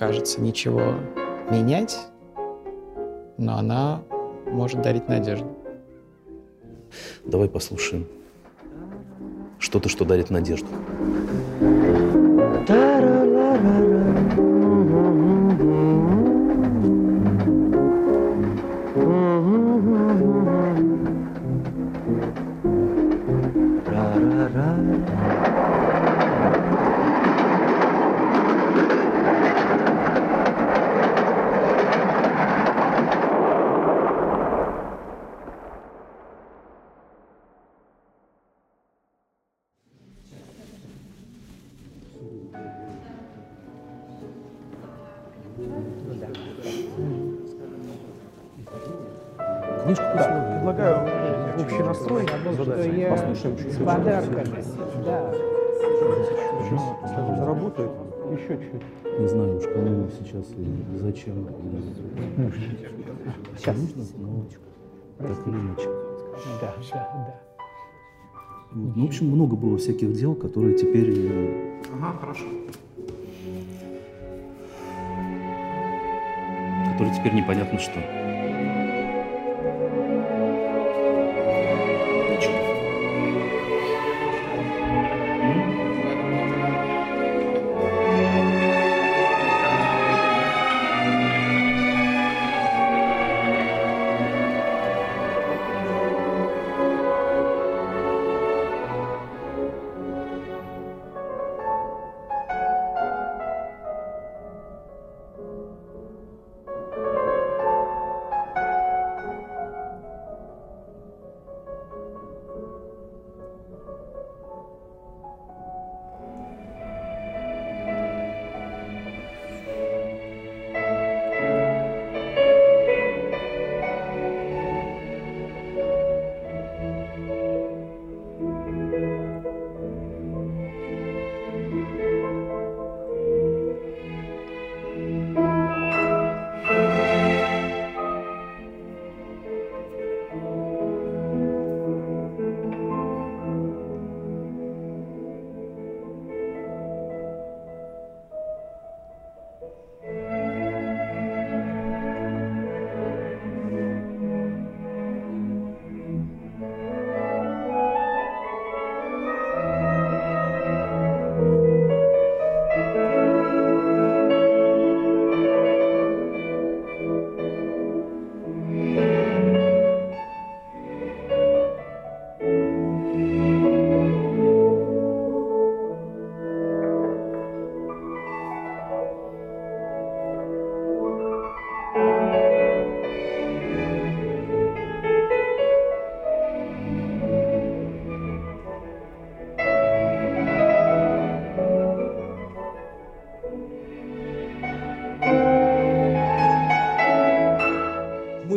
кажется, ничего менять, но она может дарить надежду. Давай послушаем что-то, что дарит надежду. Сейчас и зачем. Сейчас. Нужно остановочку. Так или иначе. Да, да, да. Вот. Ну, в общем, много было всяких дел, которые теперь... э, Ага, хорошо. которые теперь непонятно что.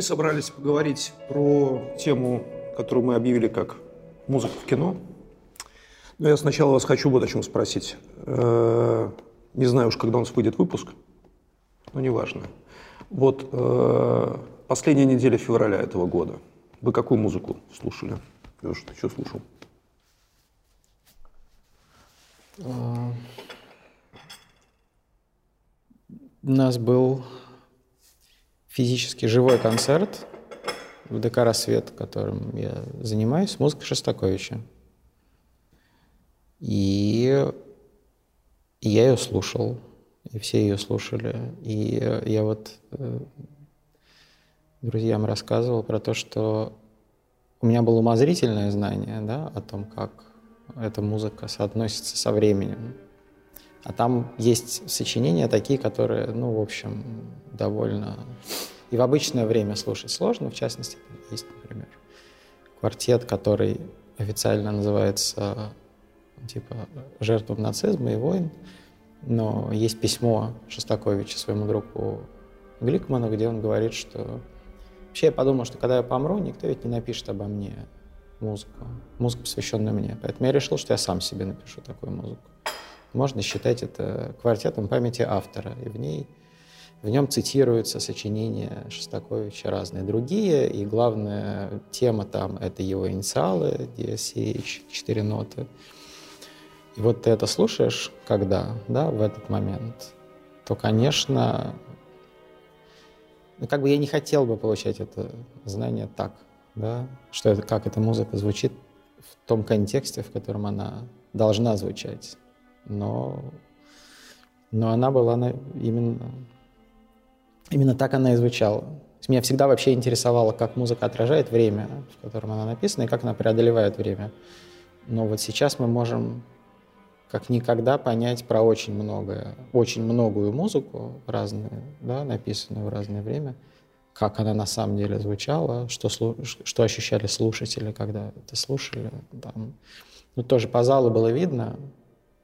Собрались поговорить про тему, которую мы объявили как «Музыка в кино». Но я сначала вас хочу вот о чем спросить. Э, Не знаю уж, когда у нас выйдет выпуск, но неважно. Вот э, последняя неделя февраля этого года. Вы какую музыку слушали? Леша, ты что слушал? У нас был физически живой концерт в ДК «Рассвет», которым я занимаюсь, с музыкой Шостаковича. И я ее слушал, и все ее слушали. И я вот э, друзьям рассказывал про то, что у меня было умозрительное знание да, о том, как эта музыка соотносится со временем. А там есть сочинения такие, которые, ну, в общем, довольно... И в обычное время слушать сложно. В частности, есть, например, квартет, который официально называется типа «Жертвам нацизма и войн». Но есть письмо Шостаковича своему другу Гликману, где он говорит, что... Вообще я подумал, что когда я помру, никто ведь не напишет обо мне музыку. Музыку, посвященную мне. Поэтому я решил, что я сам себе напишу такую музыку. Можно считать это квартетом памяти автора. И в ней в нем цитируются сочинения Шостаковича разные другие, и главная тема там — это его инициалы, DSH, четыре ноты. И вот ты это слушаешь, когда, да, в этот момент, то, конечно, ну, как бы я не хотел бы получать это знание так, да, что это, как эта музыка звучит в том контексте, в котором она должна звучать. Но, но она была на, именно Именно так она и звучала. Меня всегда вообще интересовало, как музыка отражает время, в котором она написана, и как она преодолевает время. Но вот сейчас мы можем как никогда понять про очень многое, очень многую музыку, разную, да, написанную в разное время, как она на самом деле звучала, что, что ощущали слушатели, когда это слушали. Там. Ну, тоже по залу было видно,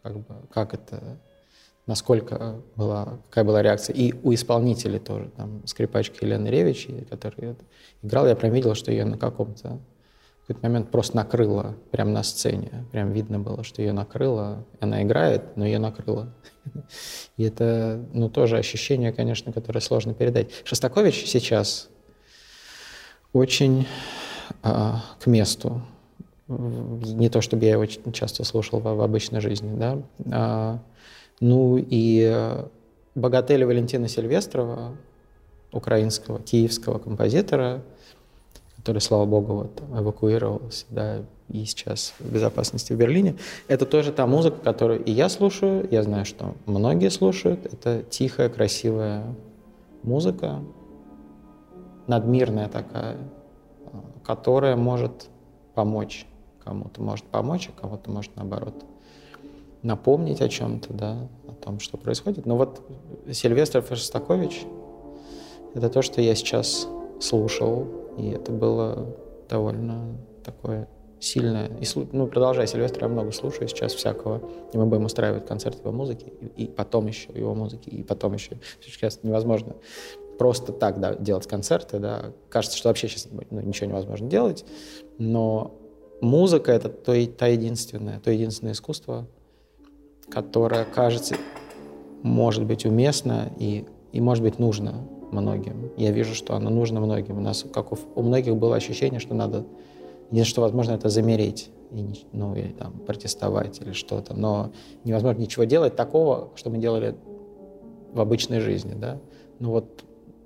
как, бы, как это насколько была, какая была реакция. И у исполнителей тоже, там, скрипачка Елена Ревич, которая играла, я прям видел, что ее на каком-то какой-то момент просто накрыло прямо на сцене. Прям видно было, что ее накрыло. Она играет, но ее накрыло. И это, ну, тоже ощущение, конечно, которое сложно передать. Шостакович сейчас очень а, к месту. Не то, чтобы я его часто слушал в, в обычной жизни, да, а, ну и э, богателя Валентина Сильвестрова, украинского, киевского композитора, который, слава богу, вот, эвакуировался, да, и сейчас в безопасности в Берлине. Это тоже та музыка, которую и я слушаю, я знаю, что многие слушают. Это тихая, красивая музыка, надмирная такая, которая может помочь кому-то, может помочь, а кому-то может наоборот напомнить о чем-то, да, о том, что происходит. Но вот Сильвестр Шостакович — это то, что я сейчас слушал, и это было довольно такое сильное. И, ну, продолжая Сильвестра, я много слушаю сейчас всякого. И мы будем устраивать концерт его музыки, и, и потом еще его музыки, и потом еще. Сейчас невозможно просто так да, делать концерты, да. Кажется, что вообще сейчас ну, ничего невозможно делать, но музыка — это то, то единственное, то единственное искусство, которая, кажется, может быть уместна и, и может быть нужна многим. Я вижу, что она нужна многим. У нас, как у, у многих было ощущение, что надо, единственное, что возможно, это замереть, и, ну, или там протестовать или что-то. Но невозможно ничего делать такого, что мы делали в обычной жизни, да. Но вот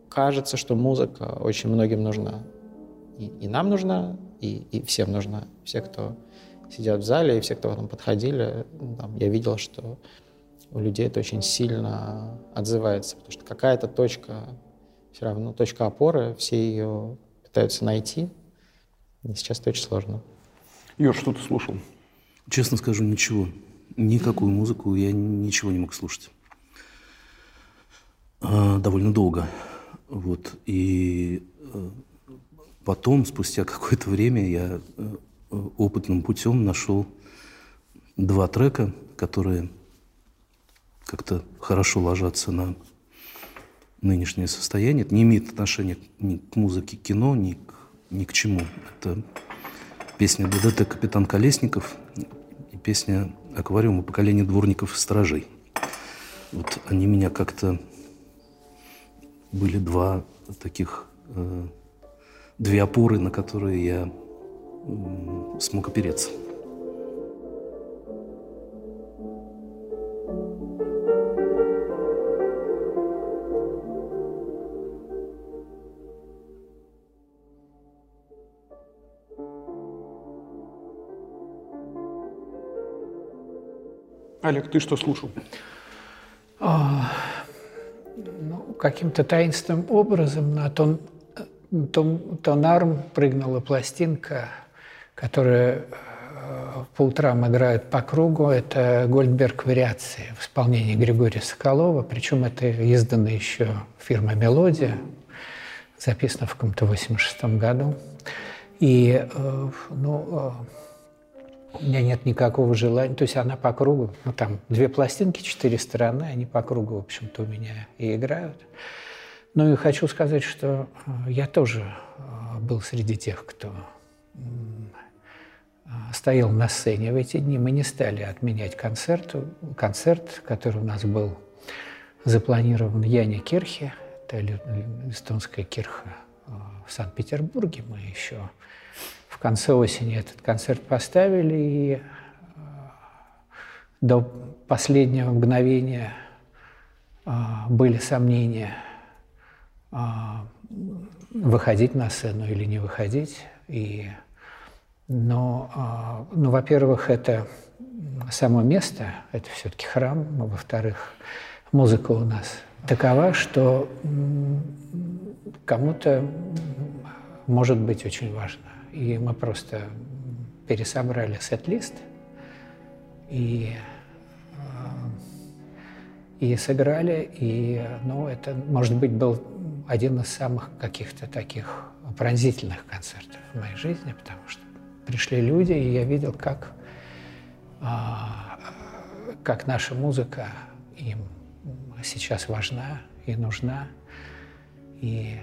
кажется, что музыка очень многим нужна. И, и нам нужна, и, и всем нужна. Все, кто сидят в зале, и все, кто там подходили, там, я видел, что у людей это очень сильно отзывается, потому что какая-то точка, все равно точка опоры, все ее пытаются найти, и сейчас это очень сложно. Юр, что ты слушал? Честно скажу, ничего. Никакую музыку я ничего не мог слушать. А, довольно долго. Вот. И э, потом, спустя какое-то время, я э, опытным путем нашел два трека, которые как-то хорошо ложатся на нынешнее состояние. Это не имеет отношения ни к музыке кино, ни к, ни к чему. Это песня ДДТ «Капитан Колесников» и песня «Аквариум и поколение дворников и сторожей». Вот они меня как-то... Были два таких... Э, две опоры, на которые я смог опереться. Олег, ты что слушал? А, ну, каким-то таинственным образом на тон, тонарм прыгнула пластинка которая э, по утрам играют по кругу. Это Гольдберг вариации в исполнении Григория Соколова. Причем это издано еще фирма «Мелодия», записано в каком-то 86 году. И, э, ну, э, у меня нет никакого желания, то есть она по кругу, ну там две пластинки, четыре стороны, они по кругу, в общем-то, у меня и играют. Ну и хочу сказать, что я тоже был среди тех, кто а, стоял на сцене в эти дни. Мы не стали отменять концерт, концерт, который у нас был запланирован Яне Кирхе, это эстонская кирха в Санкт-Петербурге. Мы еще в конце осени этот концерт поставили, и до последнего мгновения были сомнения, выходить на сцену или не выходить. И но, а, ну, во-первых, это само место, это все-таки храм, а во-вторых, музыка у нас такова, что кому-то может быть очень важно. И мы просто пересобрали сет-лист и, а, и сыграли. И, ну, это, может быть, был один из самых каких-то таких пронзительных концертов в моей жизни, потому что пришли люди, и я видел, как, а, как наша музыка им сейчас важна и нужна. И,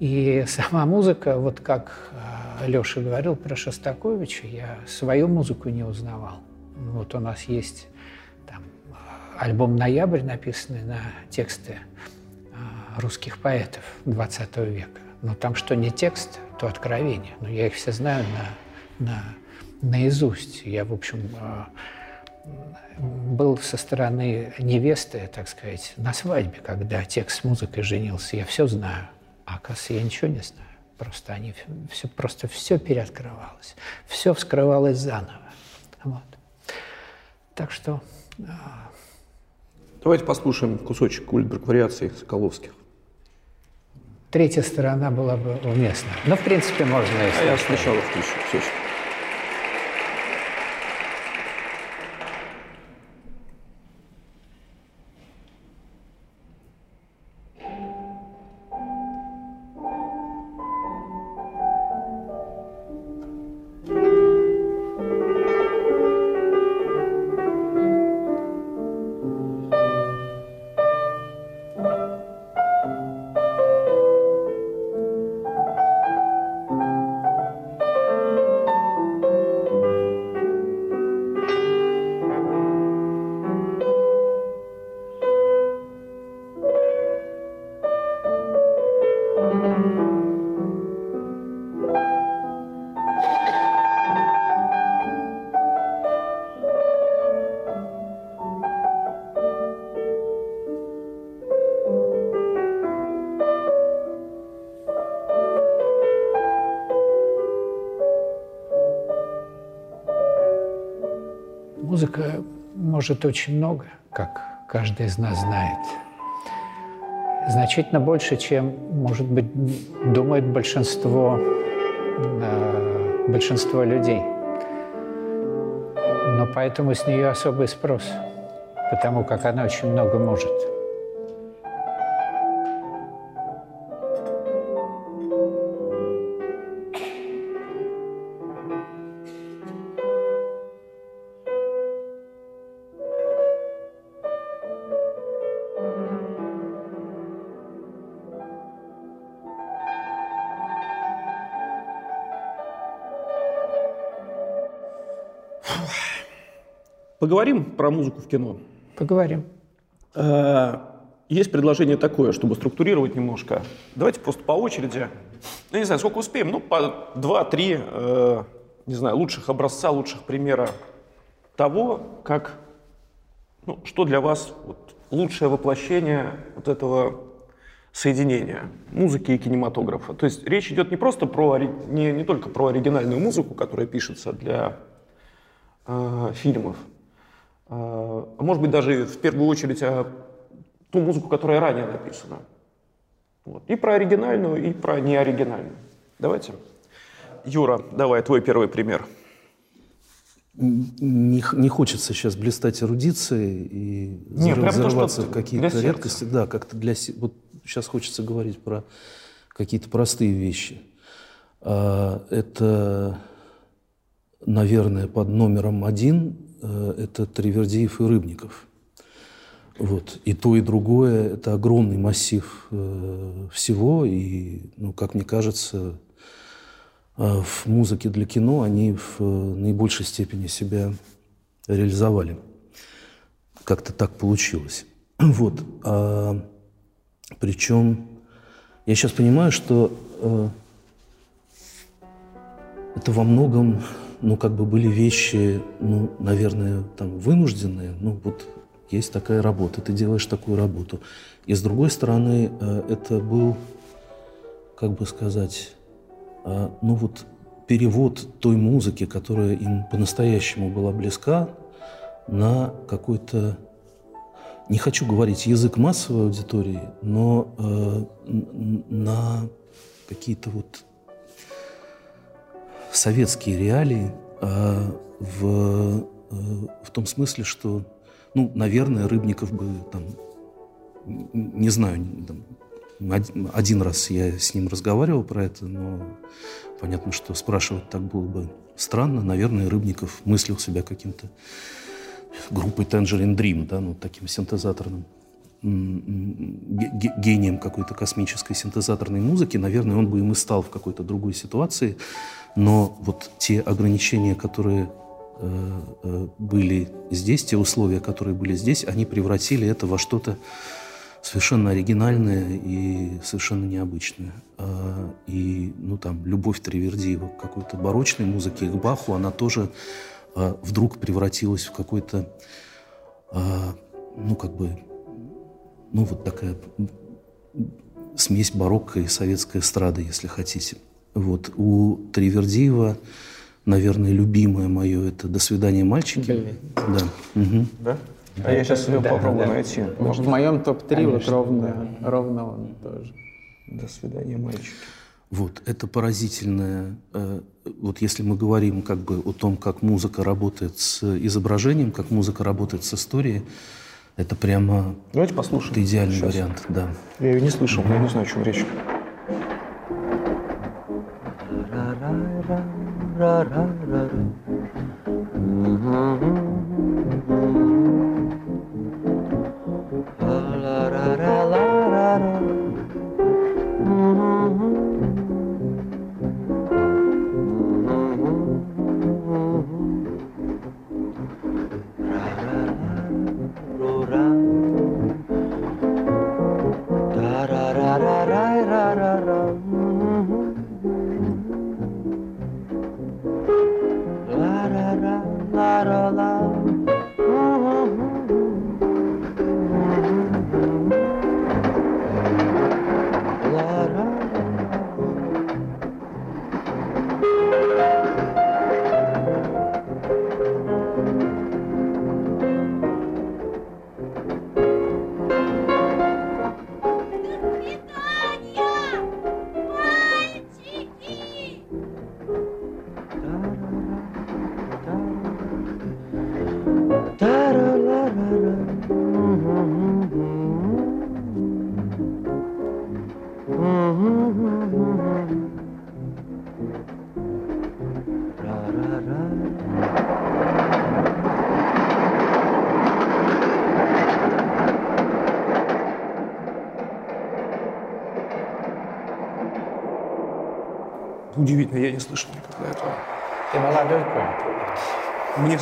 и сама музыка, вот как а, Леша говорил про Шостаковича, я свою музыку не узнавал. Вот у нас есть там, альбом «Ноябрь», написанный на тексты а, русских поэтов XX века. Но там что не текст, то откровение. Но я их все знаю на, на, наизусть. Я, в общем, а, был со стороны невесты, так сказать, на свадьбе, когда текст с музыкой женился. Я все знаю. А оказывается, я ничего не знаю. Просто они все, просто все переоткрывалось. Все вскрывалось заново. Вот. Так что... А, Давайте послушаем кусочек Ульберг вариаций Соколовских. Третья сторона была бы уместна. Но, в принципе, можно... А я сначала включу. Все, может очень много, как каждый из нас знает. Значительно больше, чем, может быть, думает большинство, э, большинство людей. Но поэтому с нее особый спрос, потому как она очень много может. Поговорим про музыку в кино. Поговорим. Э, есть предложение такое, чтобы структурировать немножко. Давайте просто по очереди. Ну, не знаю, сколько успеем. Ну, по два-три, э, не знаю, лучших образца, лучших примера того, как, ну, что для вас вот, лучшее воплощение вот этого соединения музыки и кинематографа. То есть речь идет не просто про, не, не только про оригинальную музыку, которая пишется для э, фильмов, может быть даже в первую очередь о ту музыку, которая ранее написана. Вот. И про оригинальную, и про неоригинальную. Давайте. Юра, давай твой первый пример. Не, не хочется сейчас блистать эрудицией и Нет, зарываться в какие-то редкости. Да, как-то для вот сейчас хочется говорить про какие-то простые вещи. А, это, наверное, под номером один Э, это Тривердиев и Рыбников. Вот. И то, и другое – это огромный массив э, всего. И, ну, как мне кажется, а, в музыке для кино, они в э, наибольшей степени себя реализовали. Как-то так получилось. Вот. А, причем я сейчас понимаю, что э, это во многом, ну, как бы были вещи, ну, наверное, там, вынужденные. Ну, вот есть такая работа, ты делаешь такую работу. И с другой стороны, э, это был, как бы сказать, э, ну, вот перевод той музыки, которая им по-настоящему была близка, на какой-то, не хочу говорить язык массовой аудитории, но э, на какие-то вот советские реалии э, в, э, в том смысле, что, ну, наверное, Рыбников бы там, не знаю, там, один раз я с ним разговаривал про это, но понятно, что спрашивать так было бы странно. Наверное, Рыбников мыслил себя каким-то группой Tangerine Dream, да, ну, таким синтезаторным гением какой-то космической синтезаторной музыки, наверное, он бы им и стал в какой-то другой ситуации. Но вот те ограничения, которые э, э, были здесь, те условия, которые были здесь, они превратили это во что-то совершенно оригинальное и совершенно необычное. А, и, ну, там, любовь Тривердиева к какой-то барочной музыке, к Баху, она тоже а, вдруг превратилась в какой-то, а, ну, как бы, ну, вот такая смесь барокко и советской эстрады, если хотите. Вот. У Тривердиева, наверное, любимое мое это «До свидания, мальчики». Блин. Да. Угу. Да? А я сейчас ее Да, попробую да. найти. В моем топ-3 вот ровно, ровно он тоже. До свидания, мальчики. Вот, это поразительное. э, Вот если мы говорим как бы о том, как музыка работает с изображением, как музыка работает с историей, это прямо Давайте послушаем. это идеальный Сейчас. вариант, да. Я ее не слышал, я не знаю, о чем речь.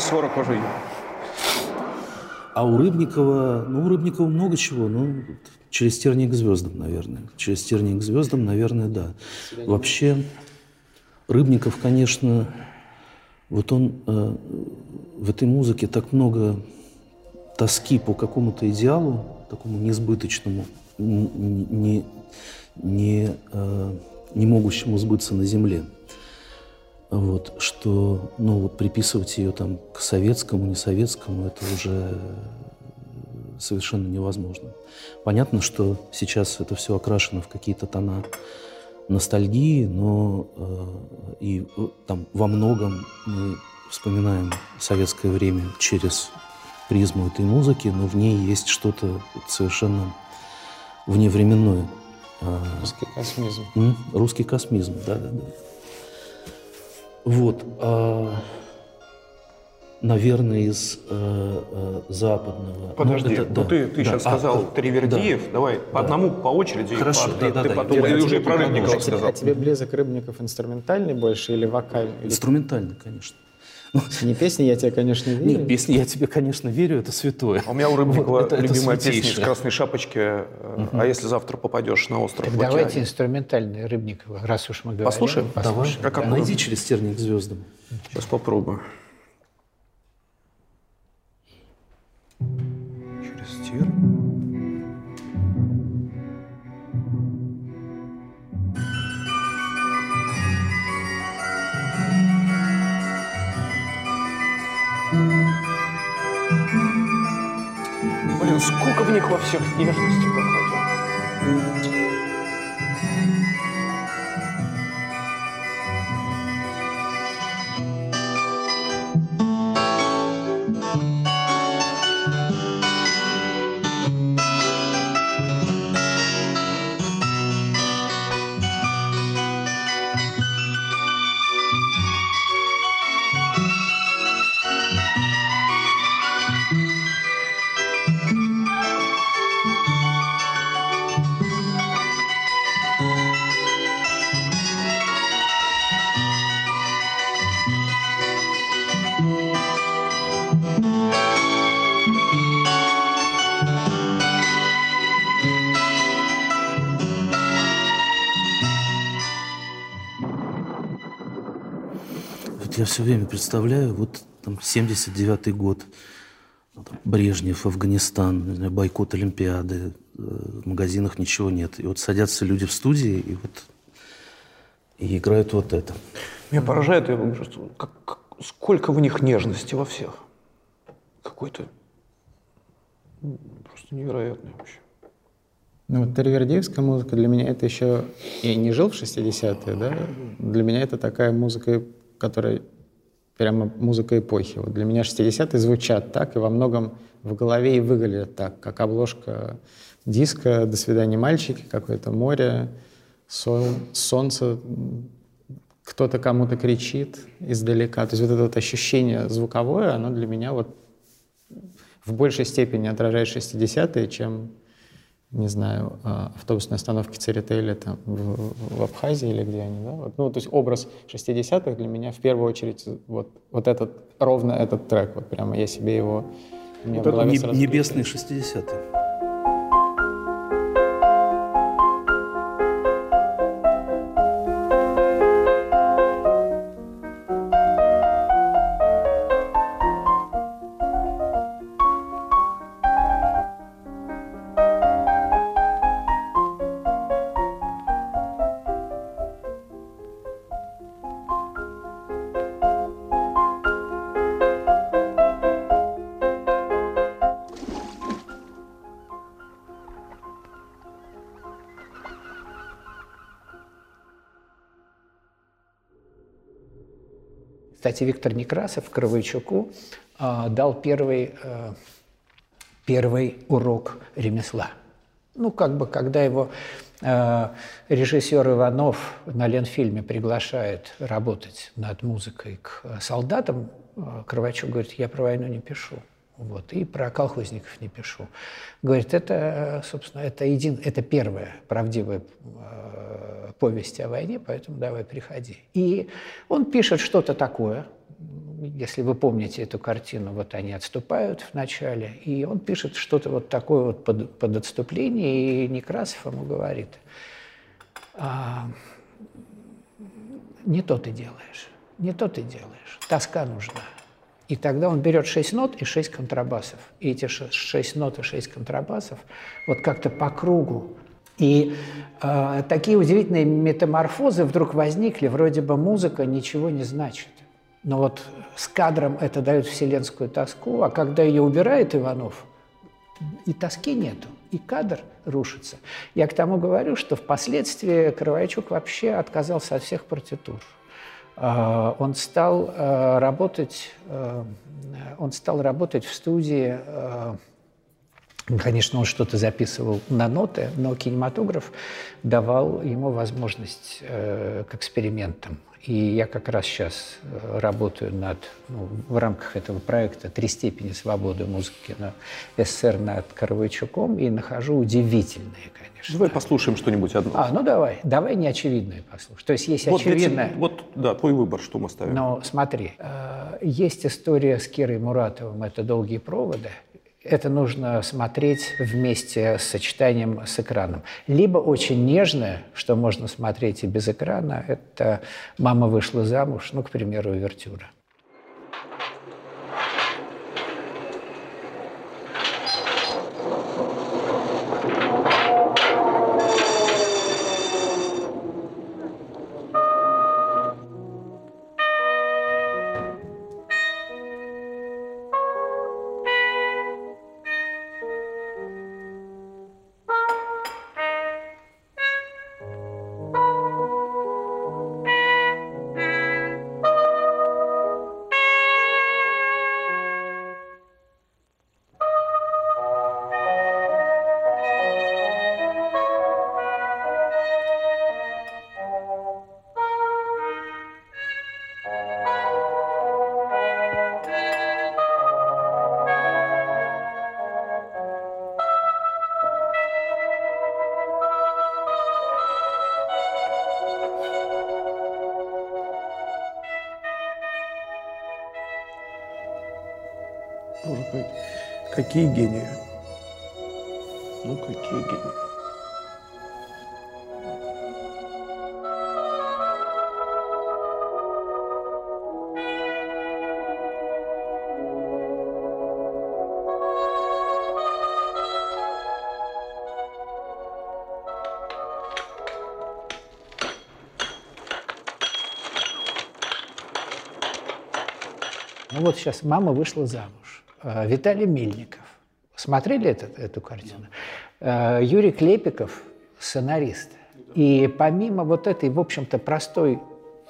40 уже. А у Рыбникова, ну, у Рыбникова много чего. Ну, через тернии к звездам, наверное. Через тернии к звездам, наверное, да. Вообще, Рыбников, конечно, вот он э, в этой музыке так много тоски по какому-то идеалу, такому несбыточному, н- не, не, э, не могущему сбыться на земле. Вот, что, ну, вот приписывать ее там к советскому, не советскому, это уже совершенно невозможно. Понятно, что сейчас это все окрашено в какие-то тона ностальгии, но э, и э, там во многом мы вспоминаем советское время через призму этой музыки, но в ней есть что-то совершенно вневременное. А, Русский космизм. М? Русский космизм, да, да, да. Вот. а, наверное, из э, э, западного. Подожди, это- ну да, ты, ты да, сейчас а, сказал да, Тривердиев, давай по одному, по очереди. Хорошо, по- ты, да, да, ты да, потом, я- уже про. Рыбникова А тебе, сказал. а тебе близок Рыбников инструментальный больше или вокальный? Или Инструментально, конечно. не песни, я тебе, конечно, верю. Нет, песни «Я тебе, конечно, верю» — это святое. А у меня у Рыбникова Вот, это- это любимая песня из. «Красной шапочки». э, А если завтра попадешь на остров Так в давайте океане? инструментальный Рыбникова, раз уж мы говорим. Послушаем? послушаем. Как да. Найди через терник к звездам. Сейчас попробую. Сколько в них во всех нежности все время представляю, вот там 79-й год, ну, Брежнев, Афганистан, бойкот Олимпиады, э, в магазинах ничего нет. И вот садятся люди в студии и вот и играют вот это. Меня поражает, я говорю, что как- как- сколько в них нежности во всех. Какой-то м, просто невероятный вообще. Ну, вот Тервердиевская музыка для меня это еще... Я не жил в 60-е, да? Для меня это такая музыка, которая прямо музыка эпохи. Вот для меня 60-е звучат так, и во многом в голове и выглядят так, как обложка диска «До свидания, мальчики», какое-то море, сол- солнце, кто-то кому-то кричит издалека. То есть вот это вот ощущение звуковое, оно для меня вот в большей степени отражает 60-е, чем, не знаю, а, автобусные остановки Церетели там в, в Абхазии или где они, да? Вот, ну, то есть образ 60-х для меня в первую очередь вот, вот этот, ровно этот трек, вот прямо я себе его у меня в Это небесные 60-е. Кстати, Виктор Некрасов Кровойчуку а, дал первый, э, первый урок ремесла. Ну, как бы, когда его э, режиссер Иванов на Ленфильме приглашает работать над музыкой к э, солдатам, э, Кровачук говорит, я про войну не пишу. Вот, и про колхозников не пишу. Говорит, это, собственно, это, един, это первая правдивая э, повесть о войне, поэтому давай приходи. И он пишет что-то такое, если вы помните эту картину, вот они отступают в начале, и он пишет что-то вот такое вот под, под отступление, и Некрасов ему говорит, «А, не то ты делаешь, не то ты делаешь, тоска нужна. И тогда он берет шесть нот и шесть контрабасов. И эти ше- шесть нот и шесть контрабасов вот как-то по кругу. И э, такие удивительные метаморфозы вдруг возникли, вроде бы музыка ничего не значит. Но вот с кадром это дает вселенскую тоску, а когда ее убирает Иванов, и тоски нету, и кадр рушится. Я к тому говорю, что впоследствии Кровайчук вообще отказался от всех партитур. А, Он стал э, работать, э, он стал работать в студии. э, Конечно, он что-то записывал на ноты, но кинематограф давал ему возможность к экспериментам. И я как раз сейчас э, работаю над, ну, в рамках этого проекта «Три степени свободы музыки» на СССР над Коровайчуком и нахожу удивительные, конечно. Давай послушаем что-нибудь одно. А, ну давай, давай неочевидное послушай. То есть есть вот, очевидное. тебя- вот, да, твой выбор, что мы ставим. Но смотри, э, есть история с Кирой Муратовым, это «Долгие проводы». Это нужно смотреть вместе с сочетанием с экраном. Либо очень нежное, что можно смотреть и без экрана, это «Мама вышла замуж», ну, к примеру, «Увертюра». Какие гении. Ну, какие гении. Ну вот сейчас мама вышла замуж. Э, Виталий Мельников. Смотрели этот- эту картину? Э, Юрий Клепиков, сценарист. И помимо вот этой, в общем-то, простой,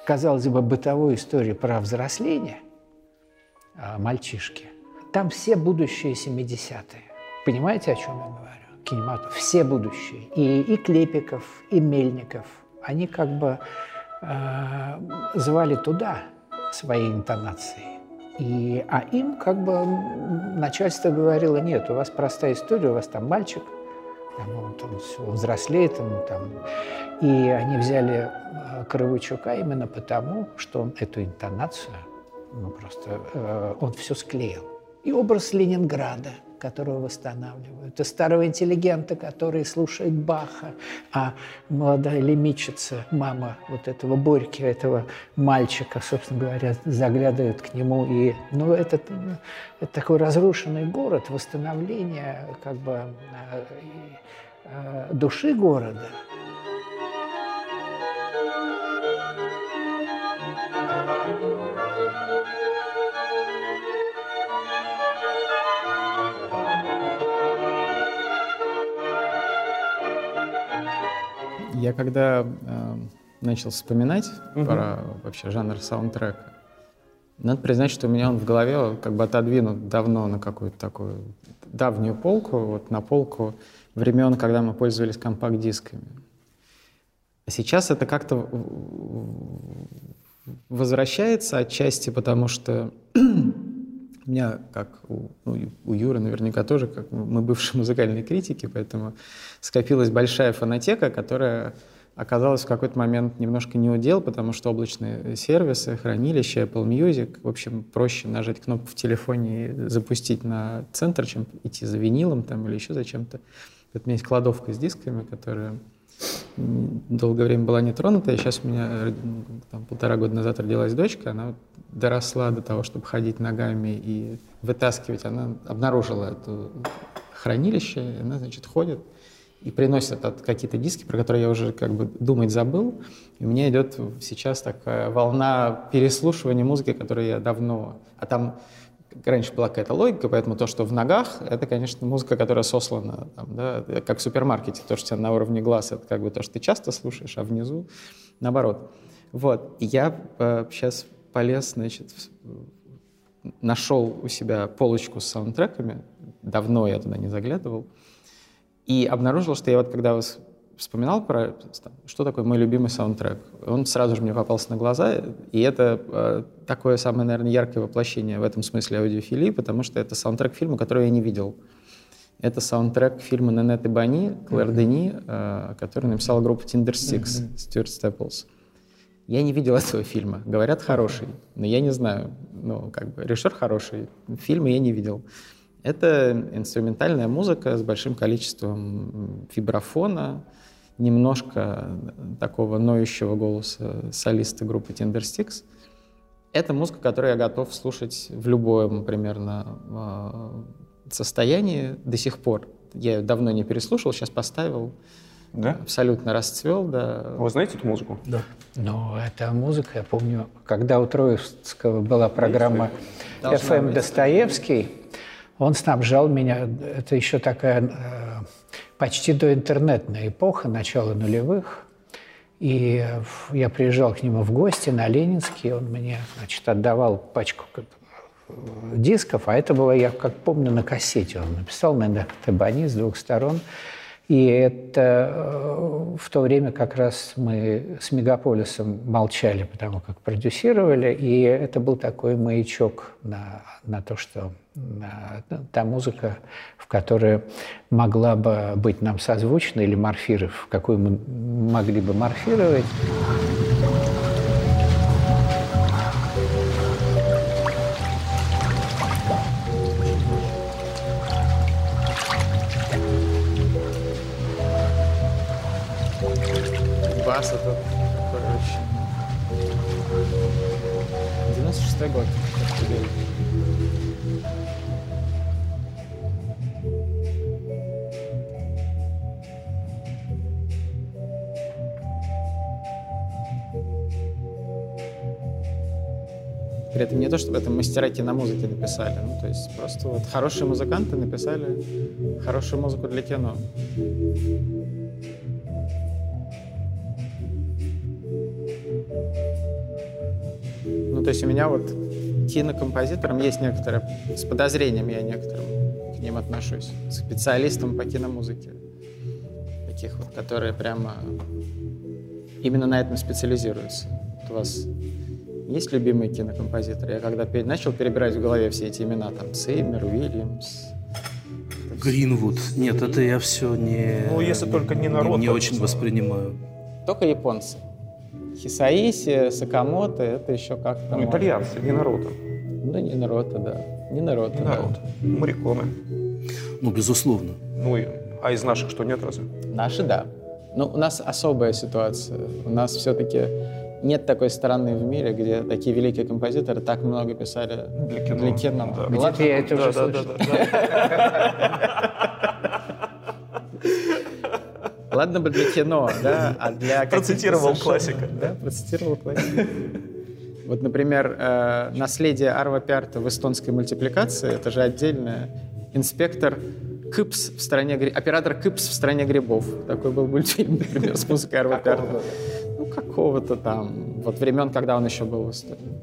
казалось бы, бытовой истории про взросление э, мальчишки, там все будущие 70-е. Понимаете, о чем я говорю? Кинематограф. Все будущие. И, и Клепиков, и Мельников. Они как бы э, звали туда свои интонации. И, а им как бы начальство говорило, нет, у вас простая история, у вас там мальчик, там, он там всё взрослеет, он там... И они взяли э, Кровычука именно потому, что он эту интонацию, ну просто, э, он все склеил. И образ Ленинграда, которого восстанавливают, и старого интеллигента, который слушает Баха, а молодая лимичица, мама вот этого Борьки, этого мальчика, собственно говоря, заглядывает к нему. И, ну, это, это такой разрушенный город, восстановление как бы э, души города. Я когда э, начал вспоминать про вообще жанр саундтрека, надо признать, что у меня он в голове как бы отодвинут давно на какую-то такую давнюю полку, вот на полку времен, когда мы пользовались компакт-дисками. А сейчас это как-то возвращается отчасти, потому что у меня, как у, ну, у Юры наверняка тоже, как мы бывшие музыкальные критики, поэтому скопилась большая фонотека, которая оказалась в какой-то момент немножко не удел, потому что облачные сервисы, хранилища, Apple Music, в общем, проще нажать кнопку в телефоне и запустить на центр, чем идти за винилом там или еще за чем-то. Вот у меня есть кладовка с дисками, которая долгое время была не тронута, и сейчас у меня э, там, полтора года назад родилась дочка, она доросла до того, чтобы ходить ногами и вытаскивать, она обнаружила это хранилище, и она, значит, ходит и приносит какие-то диски, про которые я уже как бы думать забыл. И у меня идет сейчас такая волна переслушивания музыки, которую я давно... А там раньше была какая-то логика, поэтому то, что в ногах, это, конечно, музыка, которая сослана, там, да, как в супермаркете. То, что у тебя на уровне глаз, это как бы то, что ты часто слушаешь, а внизу наоборот. Вот. И я э, сейчас полез, значит, в- нашел у себя полочку с саундтреками. Давно я туда не заглядывал. И обнаружил, что я вот когда вас вспоминал про, что такое мой любимый саундтрек. Он сразу же мне попался на глаза, и это э, такое самое, наверное, яркое воплощение в этом смысле аудиофилии, потому что это саундтрек фильма, который я не видел. Это саундтрек фильма «Нанет и Бани» Клэр mm-hmm. Дени, э, который написала группа Tinder Six, mm-hmm. Стюарт Степлс. Я не видел этого фильма. Говорят, хороший, но я не знаю. Ну, как бы, режиссер хороший, фильмы я не видел. Это инструментальная музыка с большим количеством вибрафона, немножко такого ноющего голоса солиста группы Tindersticks. Это музыка, которую я готов слушать в любом примерно а, состоянии до сих пор. Я ее давно не переслушал, сейчас поставил. Да? Абсолютно расцвел, да. Вы знаете эту музыку? Да. Ну, это музыка, я помню, когда у Троицкого была программа «ФМ Достоевский», он снабжал меня, это еще такая э, почти доинтернетная эпоха, начало нулевых. И я приезжал к нему в гости на Ленинский, он мне значит, отдавал пачку э, дисков, а это было, я как помню, на кассете он написал, на табани с двух сторон. И это э, в то время как раз мы с Мегаполисом молчали, потому как продюсировали, и это был такой маячок на, на то, что та музыка, в которой могла бы быть нам созвучна, или морфиров, какую мы могли бы морфировать. Не то, чтобы это мастера киномузыки написали. Ну, то есть просто вот хорошие музыканты написали хорошую музыку для кино. Ну, то есть у меня вот кинокомпозиторам есть некоторые, с подозрением я некоторым к ним отношусь, специалистам по киномузыке. Таких вот, которые прямо именно на этом специализируются. Вот у вас есть любимые кинокомпозиторы? Я когда начал перебирать в голове все эти имена, там, Сеймер, Уильямс, Гринвуд. Нет, это я все не... Ну, если только не народ. Не, не очень воспринимаю. Только японцы. Хисаиси, Сакамото, это еще как-то... Ну, итальянцы, не народа. Ну, не народа, да. Не народа. Не народ. Моряконы. Ну, безусловно. Ну, и- а из наших что, нет разве? Наши, да. Но у нас особая ситуация. У нас все-таки нет такой страны в мире, где такие великие композиторы так много писали Для кино. Для кино. Да. Где-то я это Да, уже да, да, слышал. да, да. Ладно бы для кино, да, а для... Процитировал классика. Да, процитировал классика. Вот, например, э, наследие Арва Пярта в эстонской мультипликации, это же отдельное. Инспектор Кыпс в стране гри- оператор Кыпс в стране грибов. Такой был мультфильм, например, с музыкой Арва Пярта. Какого-то там, вот времен, когда он еще был в Эстонии.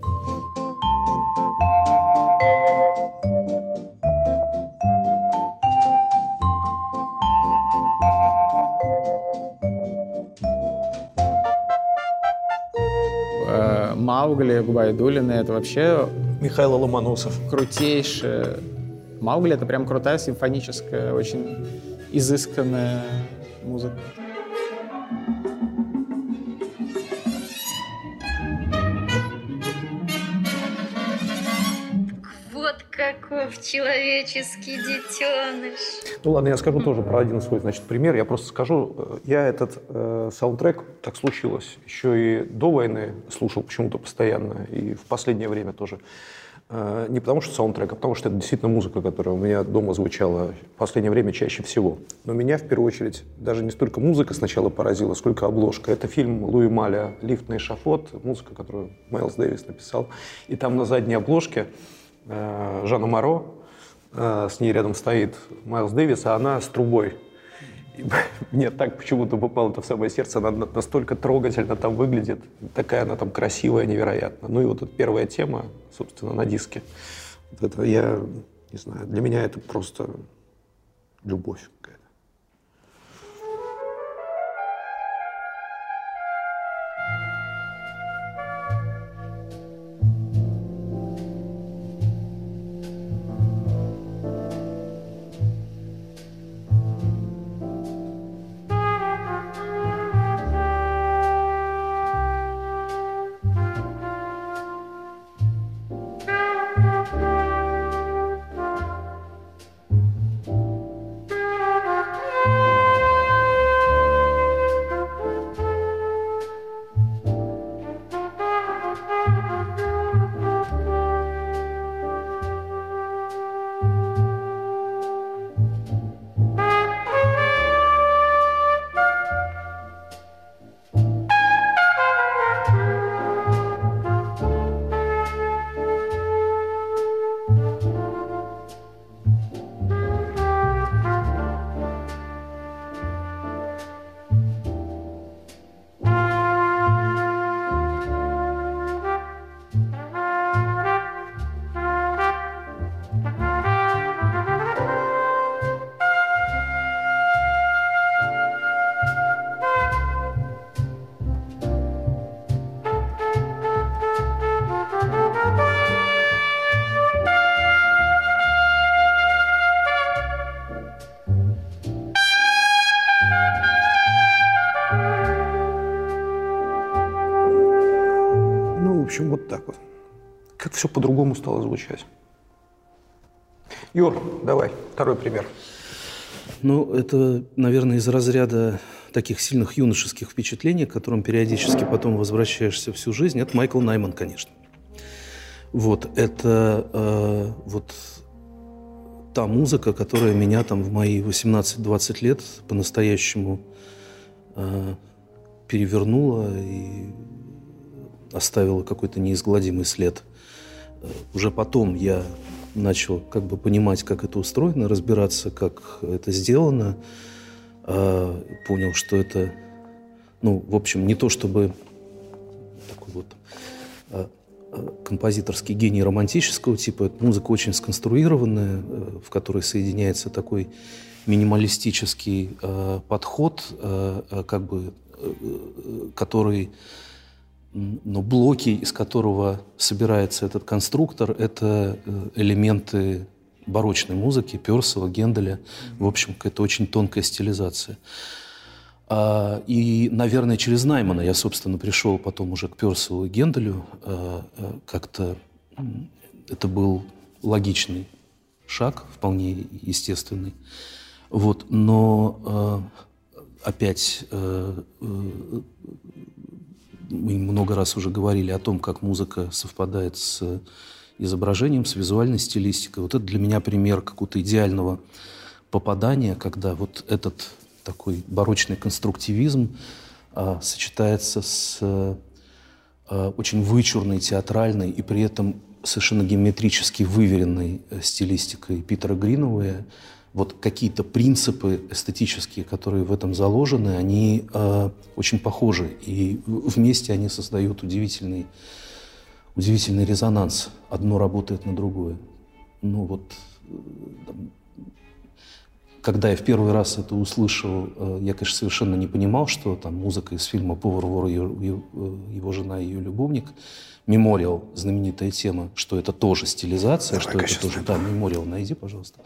Э, Маугли, Губайдулины, это вообще Михаил Ломоносов. крутейшее. Маугли — это прям крутая симфоническая, очень изысканная музыка. Человеческий детеныш. Ну ладно, я скажу тоже про один свой, значит, пример. Я просто скажу, э, я этот э, саундтрек, так случилось, еще и до войны слушал почему-то постоянно, и в последнее время тоже. Э, не потому что саундтрек, а потому что это действительно музыка, которая у меня дома звучала в последнее время чаще всего. Но меня в первую очередь даже не столько музыка сначала поразила, сколько обложка. Это фильм Луи Маля «Лифт на эшафот», музыка, которую Майлз Дэвис написал. И там на задней обложке Жанна Моро, э, с ней рядом стоит Майлз Дэвис, а она с трубой. И мне так почему-то попало это в самое сердце, она на- настолько трогательно там выглядит, такая она там красивая, невероятно. Ну и вот эта первая тема, собственно, на диске. Вот это я, не знаю, для меня это просто любовь все по-другому стало звучать. Юр, давай, второй пример. Ну, это, наверное, из разряда таких сильных юношеских впечатлений, к которым периодически потом возвращаешься всю жизнь. Это Майкл Найман, конечно. Вот, это э, вот та музыка, которая меня там в мои 18-20 лет по-настоящему э, перевернула и оставила какой-то неизгладимый след. Э, уже потом я начал как бы понимать, как это устроено, разбираться, как это сделано. Э, понял, что это, ну, в общем, не то чтобы такой вот э, композиторский гений романтического типа. Это музыка очень сконструированная, в которой соединяется такой минималистический э, подход, э, как бы, э, который но блоки, из которого собирается этот конструктор, это э, элементы барочной музыки, Персова, Генделя. В общем, это очень тонкая стилизация. А, и, наверное, через Наймана я, собственно, пришел потом уже к Персову и Генделю. А, а, как-то это был логичный шаг, вполне естественный. Вот, но опять э, э, мы много раз уже говорили о том, как музыка совпадает с изображением, с визуальной стилистикой. Вот это для меня пример какого-то идеального попадания, когда вот этот такой барочный конструктивизм а, сочетается с а, очень вычурной, театральной и при этом совершенно геометрически выверенной э, стилистикой Питера Гриновая, вот какие-то принципы эстетические, которые в этом заложены, они э, очень похожи. И вместе они создают удивительный, удивительный резонанс. Одно работает на другое. Ну вот, э, когда я в первый раз это услышал, э, я, конечно, совершенно не понимал, что там музыка из фильма «Повар, вор, его, э, его жена и ее любовник», «Мемориал», знаменитая тема, что это тоже стилизация, Давай что это тоже... Да, «Мемориал», найди, пожалуйста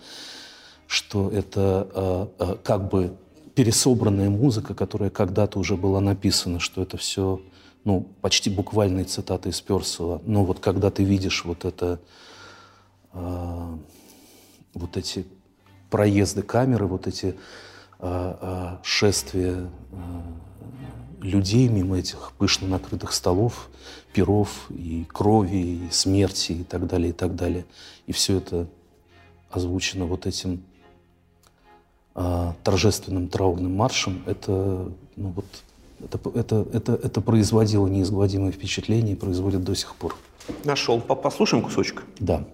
что это э, э, как бы пересобранная музыка, которая когда-то уже была написана, что это все, ну, почти буквальные цитаты из Персела. Но вот когда ты видишь вот это, э, вот эти проезды камеры, вот эти шествия людей мимо этих пышно накрытых столов, перов и крови, и смерти и так далее, и так далее. И все это озвучено вот этим а, торжественным траурным маршем, это, ну вот, это, это, это, это производило неизгладимое впечатление и производит до сих пор. Нашел. Послушаем кусочек? Да.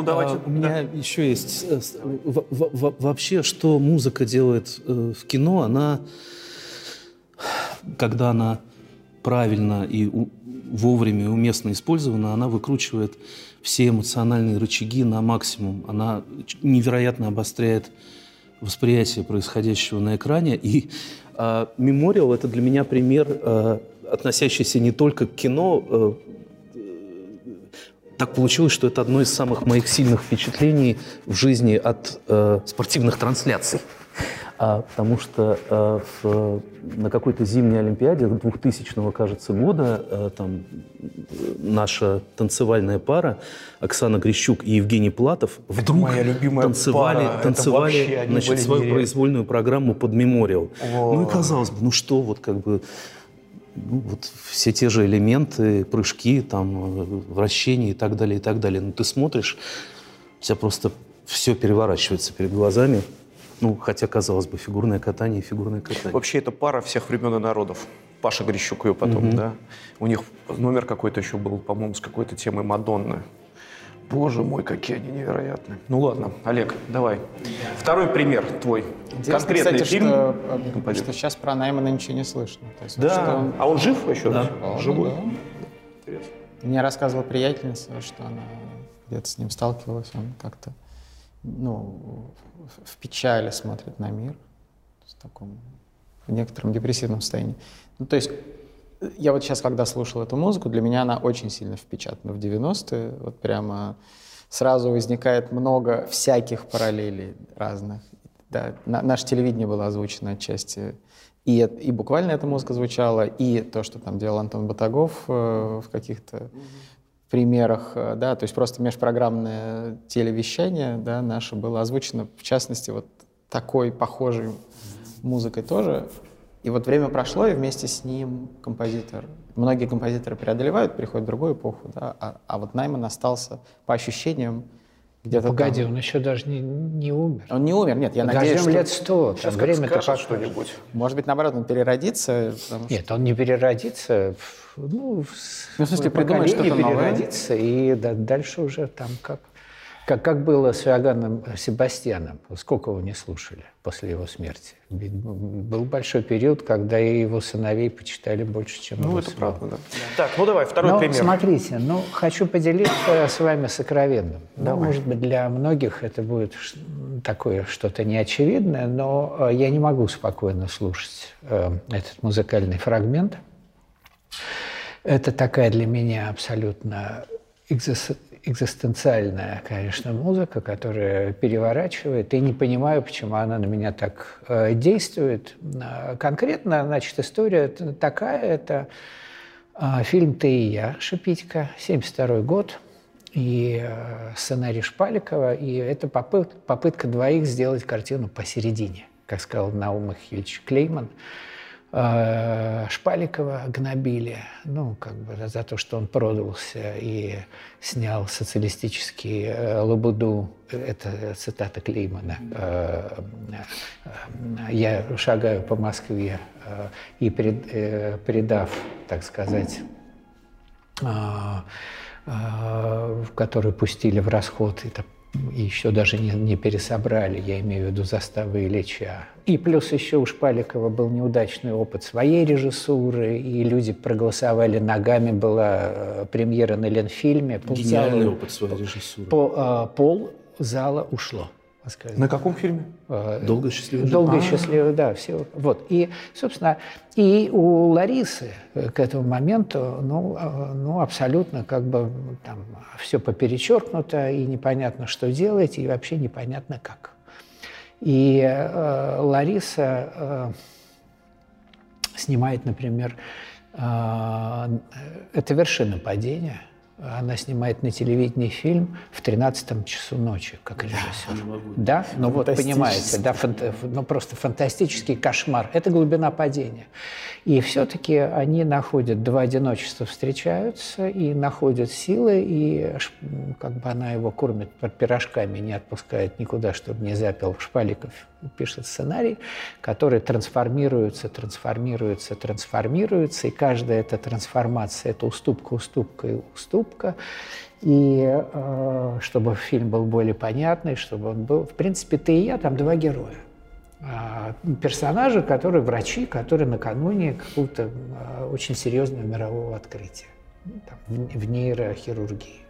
Ну, давайте, А, у меня еще есть э, с- в- в- в- вообще, что музыка делает э, в кино, она, когда она правильно и у- вовремя и уместно использована, она выкручивает все эмоциональные рычаги на максимум. Она невероятно обостряет восприятие происходящего на экране. И «Мемориал» — это для меня пример, э, относящийся не только к кино, э, так получилось, что это одно из самых моих сильных впечатлений в жизни от э, спортивных трансляций. А, потому что э, в- на какой-то зимней Олимпиаде 2000 кажется, года э, там наша танцевальная пара Оксана Грищук и Евгений Платов вдруг танцевали, пара. Танцевали вообще значит, свою нереально. произвольную программу под мемориал. Ну и казалось бы, ну что, вот как бы ну, вот все те же элементы, прыжки, там, э, вращения и так далее, и так далее. Но ты смотришь, у тебя просто все переворачивается перед глазами. Ну, хотя, казалось бы, фигурное катание и фигурное катание. Вообще, это пара всех времен и народов. Паша Грищук ее потом, да? У них номер какой-то еще был, по-моему, с какой-то темой Мадонны. Боже мой, какие они невероятные. Ну ладно, Олег, давай. Второй пример твой. Интересно, Конкретный кстати, фильм. что, э, что сейчас про Наймана ничего не слышно. То есть, Да. что он- А он жив еще? Да. Живой? Ну, да. Мне рассказывала приятельница, что она где-то с ним сталкивалась, он как-то ну, в- печали смотрит на мир, в таком в некотором депрессивном состоянии. Ну, то есть я вот сейчас, когда слушал эту музыку, для меня она очень сильно впечатана в 90-е. Вот прямо сразу возникает много всяких параллелей разных. Да, на- наше телевидение было озвучено отчасти. И, и буквально эта музыка звучала, и то, что там делал Антон Батагов э, в каких-то примерах, э, да, то есть просто межпрограммное телевещание, да, наше было озвучено, в частности, вот такой похожей музыкой тоже. И вот время прошло, и вместе с ним композитор, многие композиторы преодолевают, переходят в другую эпоху, да, а, а вот Найман остался по ощущениям где-то Погоди, там. он еще даже не, не умер. Он не умер, нет, я надеюсь, Подождем что... лет сто, Сейчас время-то покажет. что-нибудь. Может быть, наоборот, он переродится, потому что- Нет, он не переродится. Ну, в, Ну, в смысле, придумает что-то новое? переродится, и да- дальше уже там как, как, как было с Иоганном Себастьяном. Сколько его не слушали после его смерти. Был большой период, когда и его сыновей почитали больше, чем Ну, его это самого. правда, да. Так, ну давай, второй Но пример. смотрите, ну, хочу поделиться с вами сокровенным. Ну, может быть, для многих это будет такое что-то неочевидное, но э, я не могу спокойно слушать э, этот музыкальный фрагмент. Это такая для меня абсолютно экзис- экзистенциальная, конечно, музыка, которая переворачивает. И не понимаю, почему она на меня так э, действует. А, Конкретно, значит, история такая. Это а, фильм «Ты и я» Шипитько, 72 год. И э, сценарий Шпаликова. И это попыт- попытка двоих сделать картину посередине, как сказал Наум Ильич Клейман. Э, Шпаликова гнобили, ну, как бы за то, что он продался и снял социалистический э, лабуду, это цитата Клеймана, э, «Я шагаю по Москве и пред- предав, так сказать, который пустили в расход, это еще даже не, не пересобрали, я имею в виду заставы Ильича. И плюс еще у Шпаликова был неудачный опыт своей режиссуры, и люди проголосовали ногами, была э, премьера на Ленфильме. Гениальный опыт своей режиссуры. По, а, пол зала ушло. Сказать. На каком фильме? Э, Долго и счастливо. Долго и счастливо, да, все. Вот. И, собственно, и у Ларисы э, к этому моменту, ну, э, ну абсолютно как бы там все поперечеркнуто, и непонятно, что делать, и вообще непонятно как. И э, Лариса э, снимает, например, э, это вершина падения. Она снимает на телевидении фильм в 13 часу ночи, как режиссер. Да, ну вот понимаете, да, фанта- ну просто фантастический кошмар. Это глубина падения. И все-таки они находят, два одиночества встречаются и находят силы, и как бы она его кормит пи- пирожками, не отпускает никуда, чтобы не запил. Шпаликов пишет сценарий, который трансформируется, трансформируется, трансформируется, и каждая эта трансформация – это уступка, уступка и уступка. И э, чтобы фильм был более понятный, чтобы он был... В принципе, ты и я, там два героя. А, персонажи, которые врачи, которые накануне какого-то а, очень серьезного мирового открытия ну, там, в, нейрохирургии.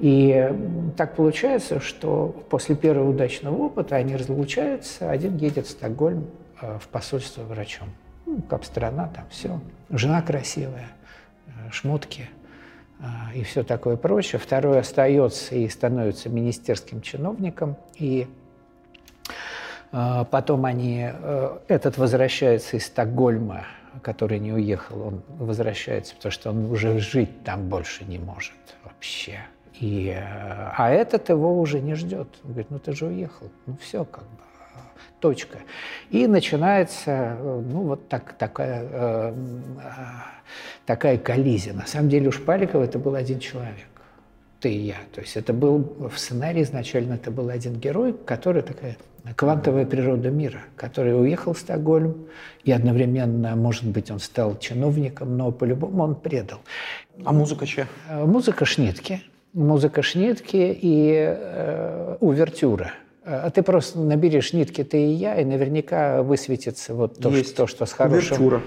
И так получается, что после первого удачного опыта они разлучаются, один едет в Стокгольм э, в посольство врачом. Ну, как страна, там все. Жена красивая, э, шмотки и все такое прочее. Второй остается и становится министерским чиновником. И потом они, этот возвращается из Стокгольма, который не уехал, он возвращается, потому что он уже жить там больше не может вообще. И, э, а этот его уже не ждет. Он говорит, ну ты же уехал. Ну все, как бы, точка. И начинается, э, ну вот так, такая, э, такая коллизия. На самом деле у Шпаликова это был один человек. Ты и я. То есть это был в сценарии изначально это был один герой, который такая квантовая природа мира, который уехал в Стокгольм, и одновременно, может быть, он стал чиновником, но по-любому он предал. А музыка чья? Музыка Шнитки музыка Шнитки и э, увертюра. А ты просто наберешь нитки «ты и я», и наверняка высветится вот то, Есть. что, то что с хорошим... Увертюра.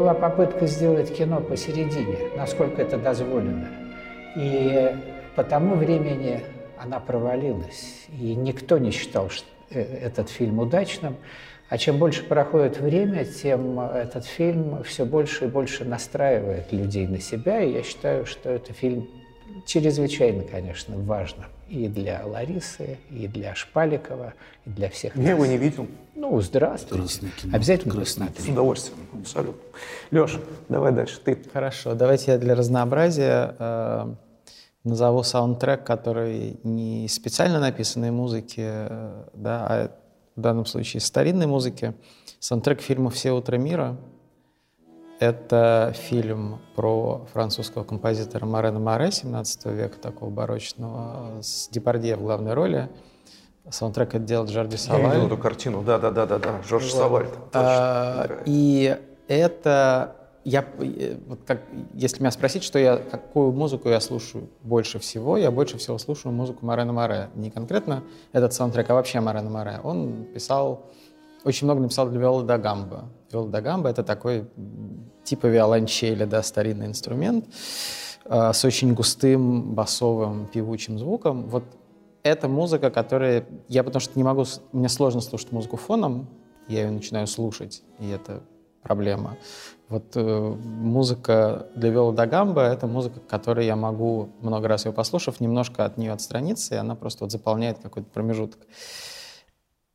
Была попытка сделать кино посередине, насколько это дозволено. И по тому времени она провалилась. И никто не считал э, этот фильм удачным. А чем больше проходит время, тем этот фильм все больше и больше настраивает людей на себя. И я считаю, что это фильм чрезвычайно, конечно, важно и для Ларисы, и для Шпаликова, и для всех Я нас. его не видел. Ну, здравствуйте. Красное кино. Обязательно Красное. С удовольствием. Абсолютно. Леш, давай дальше. Ты. Хорошо, давайте я для разнообразия э, назову саундтрек, который не специально написанной музыки, э, да, а в данном случае старинной музыки. Саундтрек фильма «Все утро мира». Это фильм про французского композитора Марена Море 17 века, такого барочного, с Депардье в главной роли. Саундтрек это делал Джорди Я Саваль. видел эту картину. Да, да, да, да, да. Жорж Саваль. А. И это я вот как если меня спросить, что я какую музыку я слушаю больше всего, я больше всего слушаю музыку Морена Море. Не конкретно этот саундтрек, а вообще Морена Море. Он писал очень много написал для виолы да гамбо. Виола да гамбо — это такой типа виолончели, да, старинный инструмент э, с очень густым басовым певучим звуком. Вот это музыка, которая... Я потому что не могу... Мне сложно слушать музыку фоном, я ее начинаю слушать, и это проблема. Вот э, музыка для виола да гамбо — это музыка, которой я могу, много раз ее послушав, немножко от нее отстраниться, и она просто вот заполняет какой-то промежуток.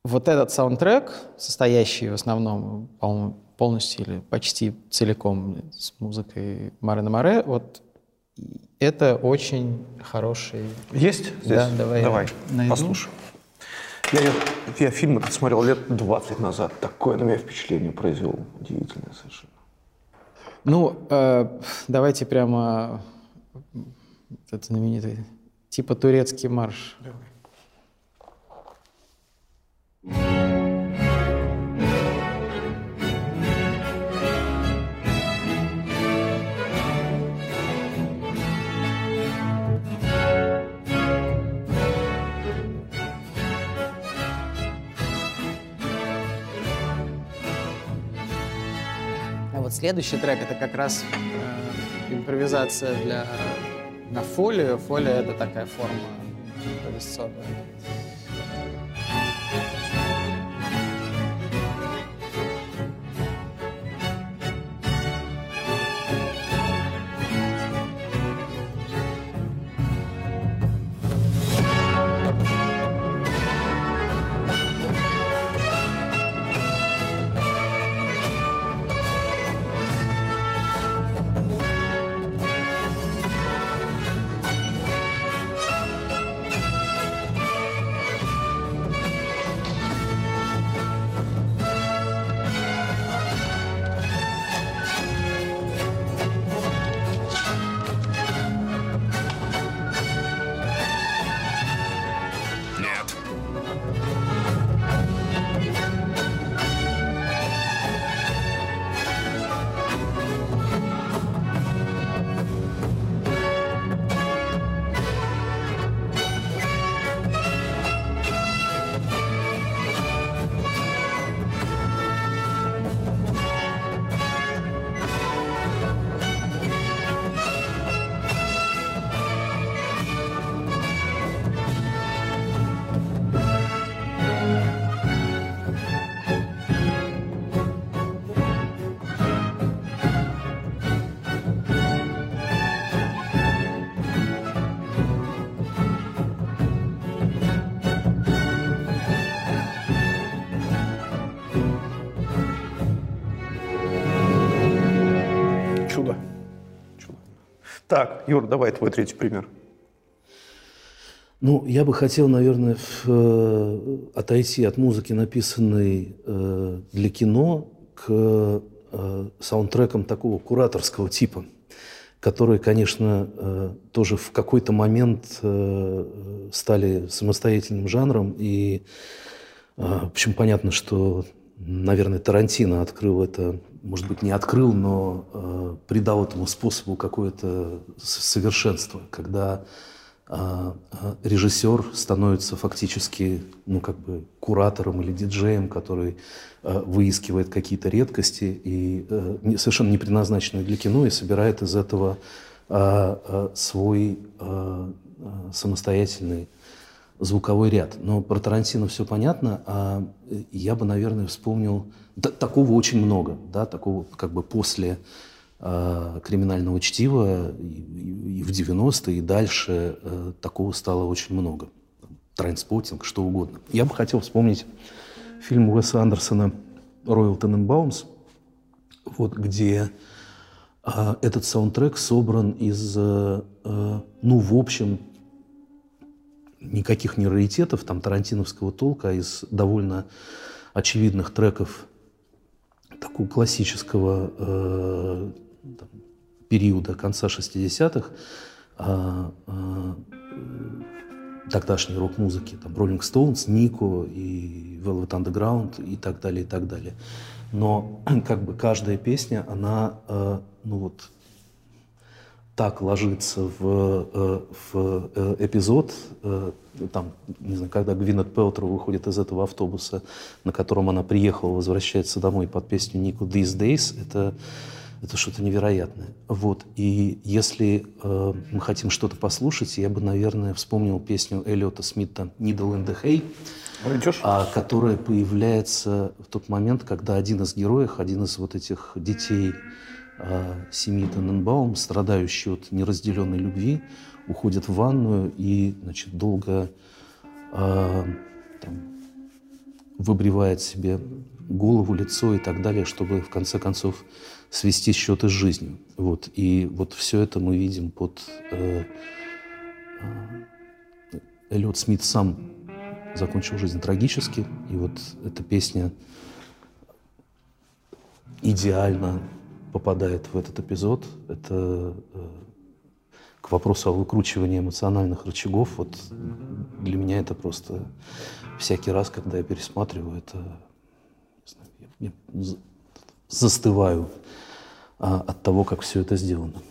Вот этот саундтрек, состоящий в основном, по-моему, полностью или почти целиком с музыкой Марина Море, вот это очень хороший... Есть здесь? Да, давай Давай, найду. послушай. Я, я, я фильм этот смотрел лет 20 назад. Такое на меня впечатление произвел. Удивительное совершенно. Ну, э, давайте прямо этот знаменитый, типа турецкий марш. А вот следующий трек это как раз э, импровизация для на фолию. Фолия это такая форма импровизационная. Так, Юр, давай твой третий пример. Ну, я бы хотел, наверное, в, э, отойти от музыки, написанной э, для кино, к э, саундтрекам такого кураторского типа, которые, конечно, э, тоже в какой-то момент э, стали самостоятельным жанром. И, э, в общем, понятно, что, наверное, Тарантино открыл это, может быть, не открыл, но э, придал этому способу какое-то совершенство, когда а, а, режиссер становится фактически, ну, как бы куратором или диджеем, который а, выискивает какие-то редкости и э, не- совершенно не предназначенные для кино и собирает из этого а, а, свой а, а, самостоятельный звуковой ряд. Но про Тарантино все понятно, а э, я бы, наверное, вспомнил... такого очень много, да, такого как бы после а, криминального чтива и, в 90-е, и дальше э, такого стало очень много. Трайнспотинг, что угодно. Я бы хотел вспомнить фильм Уэса Андерсона «Роyal Тененбаумс», вот, где а, этот саундтрек собран из, э, э, ну, в общем, никаких не раритетов, там, тарантиновского толка, а из довольно очевидных треков классического э, периода конца 60-х, а, а, тогдашней рок-музыки, там Rolling Stones, Нико и Velvet Underground и так далее, и так далее. Но как бы каждая песня, она, э, ну вот, так ложится в, э, в э, эпизод, э, там, не знаю, когда Гвинет Пелтроу выходит из этого автобуса, на котором она приехала, возвращается домой под песню Нику «These Days», это, это что-то невероятное. Вот. И если э, мы хотим что-то послушать, я бы, наверное, вспомнил песню Эллиота Смита «Needle in the Hay», Идешь? а, которая появляется в тот момент, когда один из героев, один из вот этих детей семьи Тененбаум, страдающий от неразделенной любви, уходит в ванную и значит, долго а, там, выбривает себе голову, лицо и так далее, чтобы в конце концов свести счеты с жизнью. Вот. И вот все это мы видим под... Э, э, Эллиот Смит сам закончил жизнь трагически, и вот эта песня идеально попадает в этот эпизод. Это э, к вопросу о выкручивании эмоциональных рычагов. Вот для меня это просто всякий раз, когда я пересматриваю, это знаю, я застываю а, от того, как все это сделано.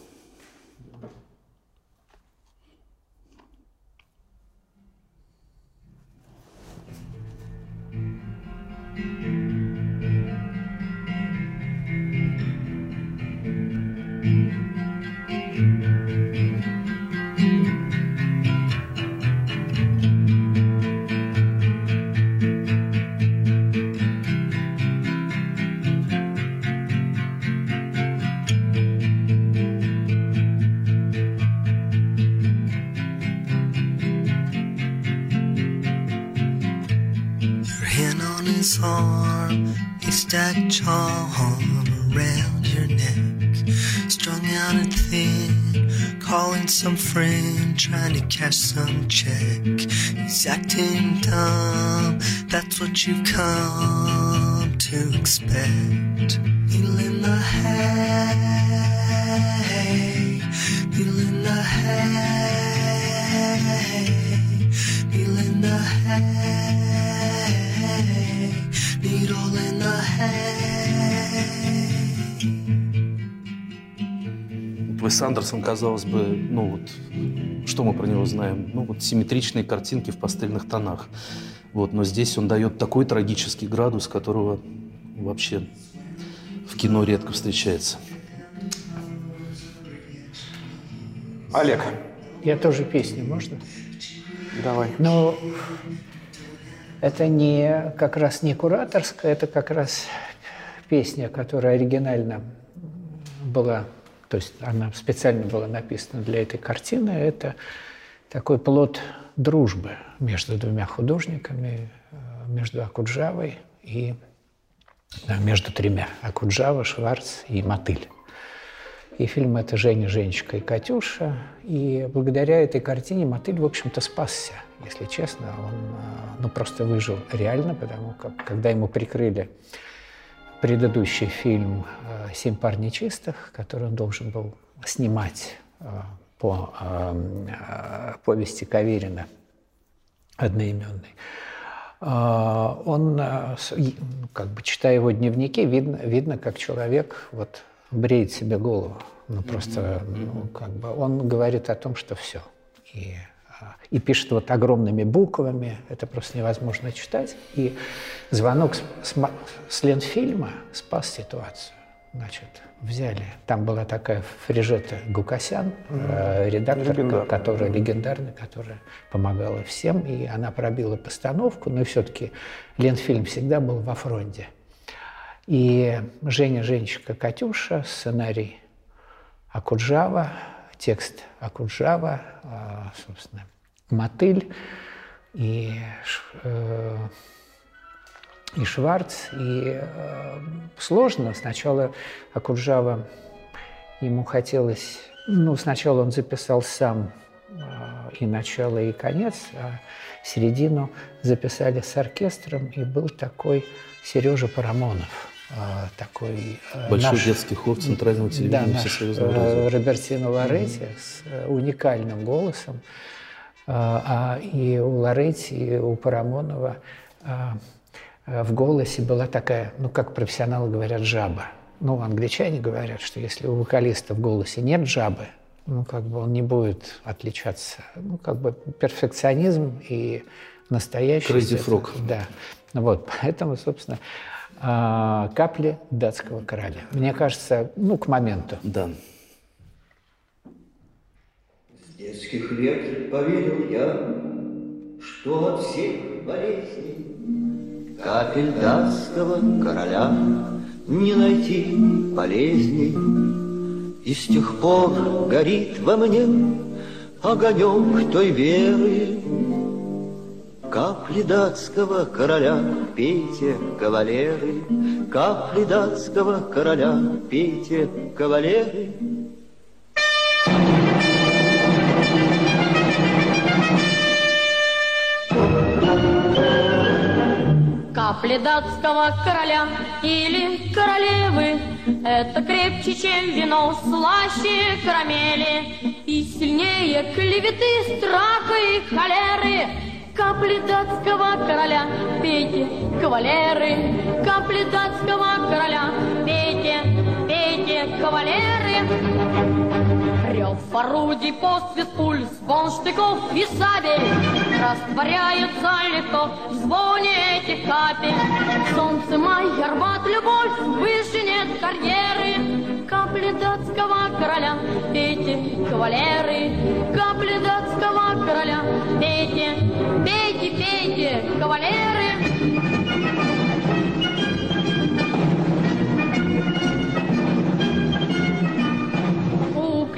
Stacked charm around your neck. Strung out and thin, calling some friend, trying to cash some check. He's acting dumb, that's what you've come to expect. Feeling the hay, feeling the hay, feeling the hay, needle in the hay. Уэс Андерсон, казалось бы, ну вот, что мы про него знаем? Ну вот симметричные картинки в пастельных тонах. Вот, но здесь он дает такой трагический градус, которого вообще в кино редко встречается. Олег, Я тоже песню, можно? Давай. Но это не как раз не кураторская, это как раз песня, которая оригинально была, то есть она специально была написана для этой картины. Это такой плод дружбы между двумя художниками, э, между Акуджавой и да, между тремя. Акуджава, Шварц и Мотыль. И фильм это «Женя, Женечка и Катюша». И благодаря этой картине Мотыль, в общем-то, спасся, если честно. Он а, ну, просто выжил реально, потому как, когда ему прикрыли предыдущий фильм а, «Семь пар нечистых», который он должен был снимать а, по а, повести Каверина одноименной, он, как бы читая его дневники, видно, видно, как человек вот бреет себе голову. Ну, просто, ну, как бы он говорит о том, что все. И, и пишет вот огромными буквами, это просто невозможно читать. И звонок с, с, с Ленфильма спас ситуацию. Значит, взяли, там была такая Фрижета Гукасян, э, редактор, Легендарная. которая легендарная, которая помогала всем, и она пробила постановку, но все-таки Ленфильм всегда был во фронте. И Женя, Женечка, Катюша, сценарий Акуджава, текст Акуджава, а, собственно, Мотыль и, э, и Шварц. И э, сложно. Сначала Акуджава, ему хотелось... Ну, сначала он записал сам э, и начало, и конец, а середину записали с оркестром, и был такой Сережа Парамонов. э, Такой э, Большой наш- детский хор центрального телевидения да, Всесоюзного э, радио. Робертино Лоретти с э, уникальным голосом. А а и у Лоретти, и у Парамонова а, а, в голосе была такая, ну, как профессионалы говорят, жаба. Ну, англичане говорят, что если у вокалиста в голосе нет жабы, ну, как бы он не будет отличаться. Ну, как бы перфекционизм и настоящий... Frog. Да. Вот, поэтому, собственно, капли датского короля. Мне кажется, ну, к моменту. Да. Детских лет поверил я, что от всех болезней капель датского короля не найти полезней. И с тех пор горит во мне огонек той веры, Капли датского короля, пейте, кавалеры, Капли датского короля, пейте, кавалеры. Капли датского короля или королевы. Это крепче, чем вино, слаще карамели. И сильнее клеветы, страха и холеры. Капли датского короля, пейте, кавалеры. Капли датского короля, пейте, пейте, кавалеры Рев орудий, посвист пуль, звон штыков и сабель Растворяются легко в звоне этих капель. Солнце, май, арбат, любовь, выше нет карьеры. Капли датского короля, пейте, кавалеры. Капли датского короля, пейте, пейте, пейте, кавалеры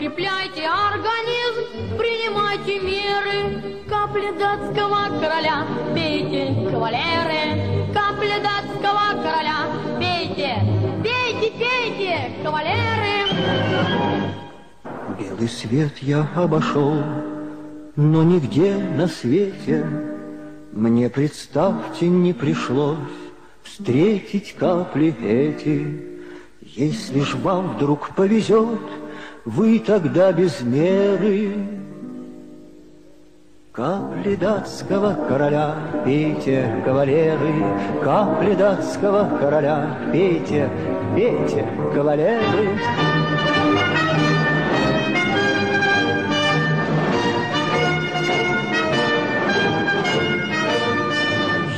Укрепляйте организм, принимайте меры. Капли датского короля, пейте, кавалеры. Капли датского короля, пейте, пейте, пейте, кавалеры. Белый свет я обошел, но нигде на свете Мне, представьте, не пришлось встретить капли эти. Если ж вам вдруг повезет, вы тогда без меры Капли датского короля, пейте, кавалеры, Капли датского короля, пейте, пейте, кавалеры.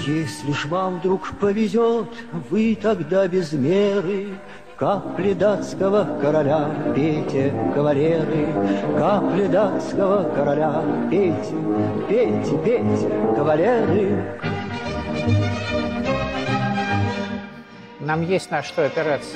Если ж вам вдруг повезет, вы тогда без меры Капли датского короля, пейте, кавалеры, Капли датского короля, пейте, пейте, пейте, кавалеры. Нам есть на что опираться.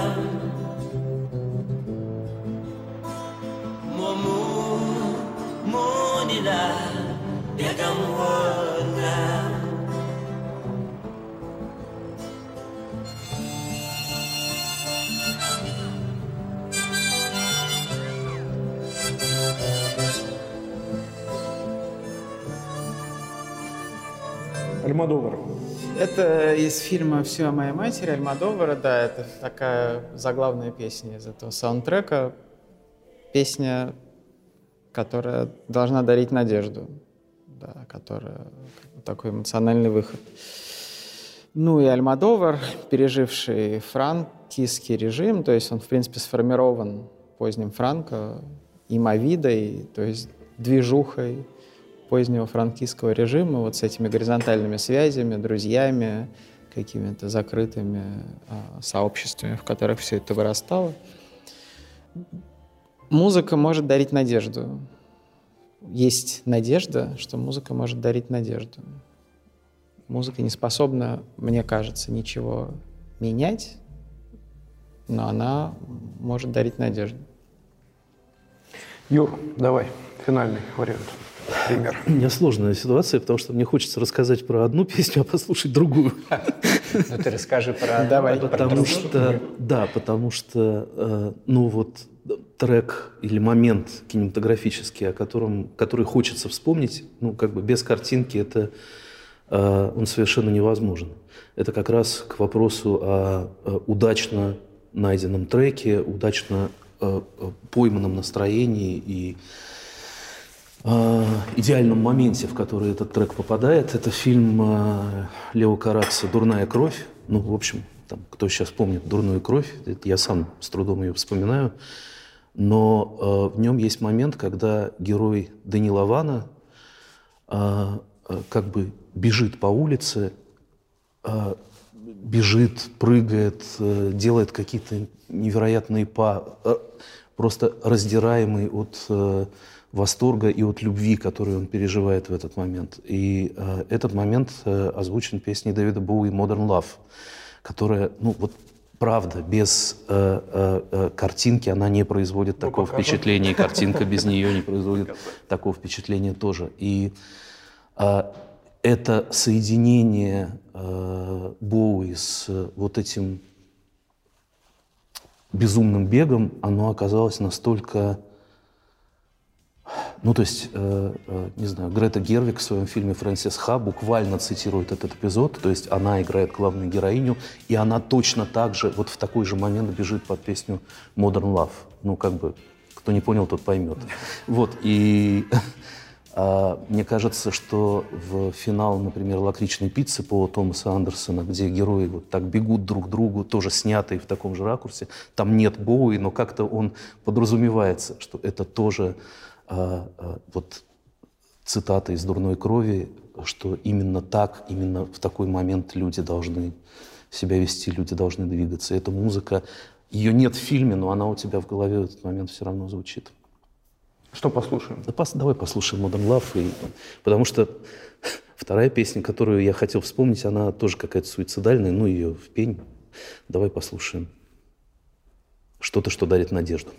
Альмадовар. Это из фильма «Все о моей матери» Альмадовара, да, это такая заглавная песня из этого саундтрека. песня, которая должна дарить надежду, да, которая такой эмоциональный выход. Ну и Альмадовар, переживший франкистский режим, то есть он, в принципе, сформирован поздним Франко, и Мавидой, то есть движухой позднего франкистского режима, вот с этими горизонтальными связями, друзьями, какими-то закрытыми а, сообществами, в которых все это вырастало. Музыка может дарить надежду. Есть надежда, что музыка может дарить надежду. Музыка не способна, мне кажется, ничего менять, но она может дарить надежду. Юр, давай, финальный вариант. Пример. У меня сложная ситуация, потому что мне хочется рассказать про одну песню, а послушать другую. Ну ты расскажи про Давай. Потому что, да, потому что, э, ну вот трек или момент кинематографический, о котором, который хочется вспомнить, ну как бы без картинки это э, он совершенно невозможен. Это как раз к вопросу о, э, удачно найденном треке, удачно пойманном настроении и идеальном моменте, в который этот трек попадает. Это фильм э, Лео Каракса «Дурная кровь». Ну, в общем, там, кто сейчас помнит «Дурную кровь», я сам с трудом ее вспоминаю. Но э, в нем есть момент, когда герой Данила Вана э, как бы бежит по улице, э, бежит, прыгает, э, делает какие-то невероятные па, э, просто раздираемый от э, восторга и от любви, которую он переживает в этот момент. И э, этот момент э, озвучен песней Дэвида Боуи «Modern Love», которая, ну вот правда, без э, э, э, картинки она не производит такого впечатления, и картинка без нее не производит такого впечатления тоже. И э, это соединение э, Боуи с э, вот этим безумным бегом, оно оказалось настолько... Ну, то есть, э, э, не знаю, Грета Гервик в своем фильме «Фрэнсис Ха» буквально цитирует этот эпизод, то есть она играет главную героиню, и она точно так же, вот в такой же момент бежит под песню «Modern Love». Ну, как бы, кто не понял, тот поймет. Вот, и а, мне кажется, что в финал, например, «Лакричной пиццы» Пола Томаса Андерсона, где герои вот так бегут друг к другу, тоже снятые в таком же ракурсе, там нет Боуи, но как-то он подразумевается, что это тоже вот цитата из «Дурной крови», что именно так, именно в такой момент люди должны себя вести, люди должны двигаться. Эта музыка, ее нет в фильме, но она у тебя в голове в этот момент все равно звучит. Что послушаем? Да пос- давай послушаем Modern Love, и, потому что вторая песня, которую я хотел вспомнить, она тоже какая-то суицидальная, ну ее в пень. Давай послушаем что-то, что дарит надежду.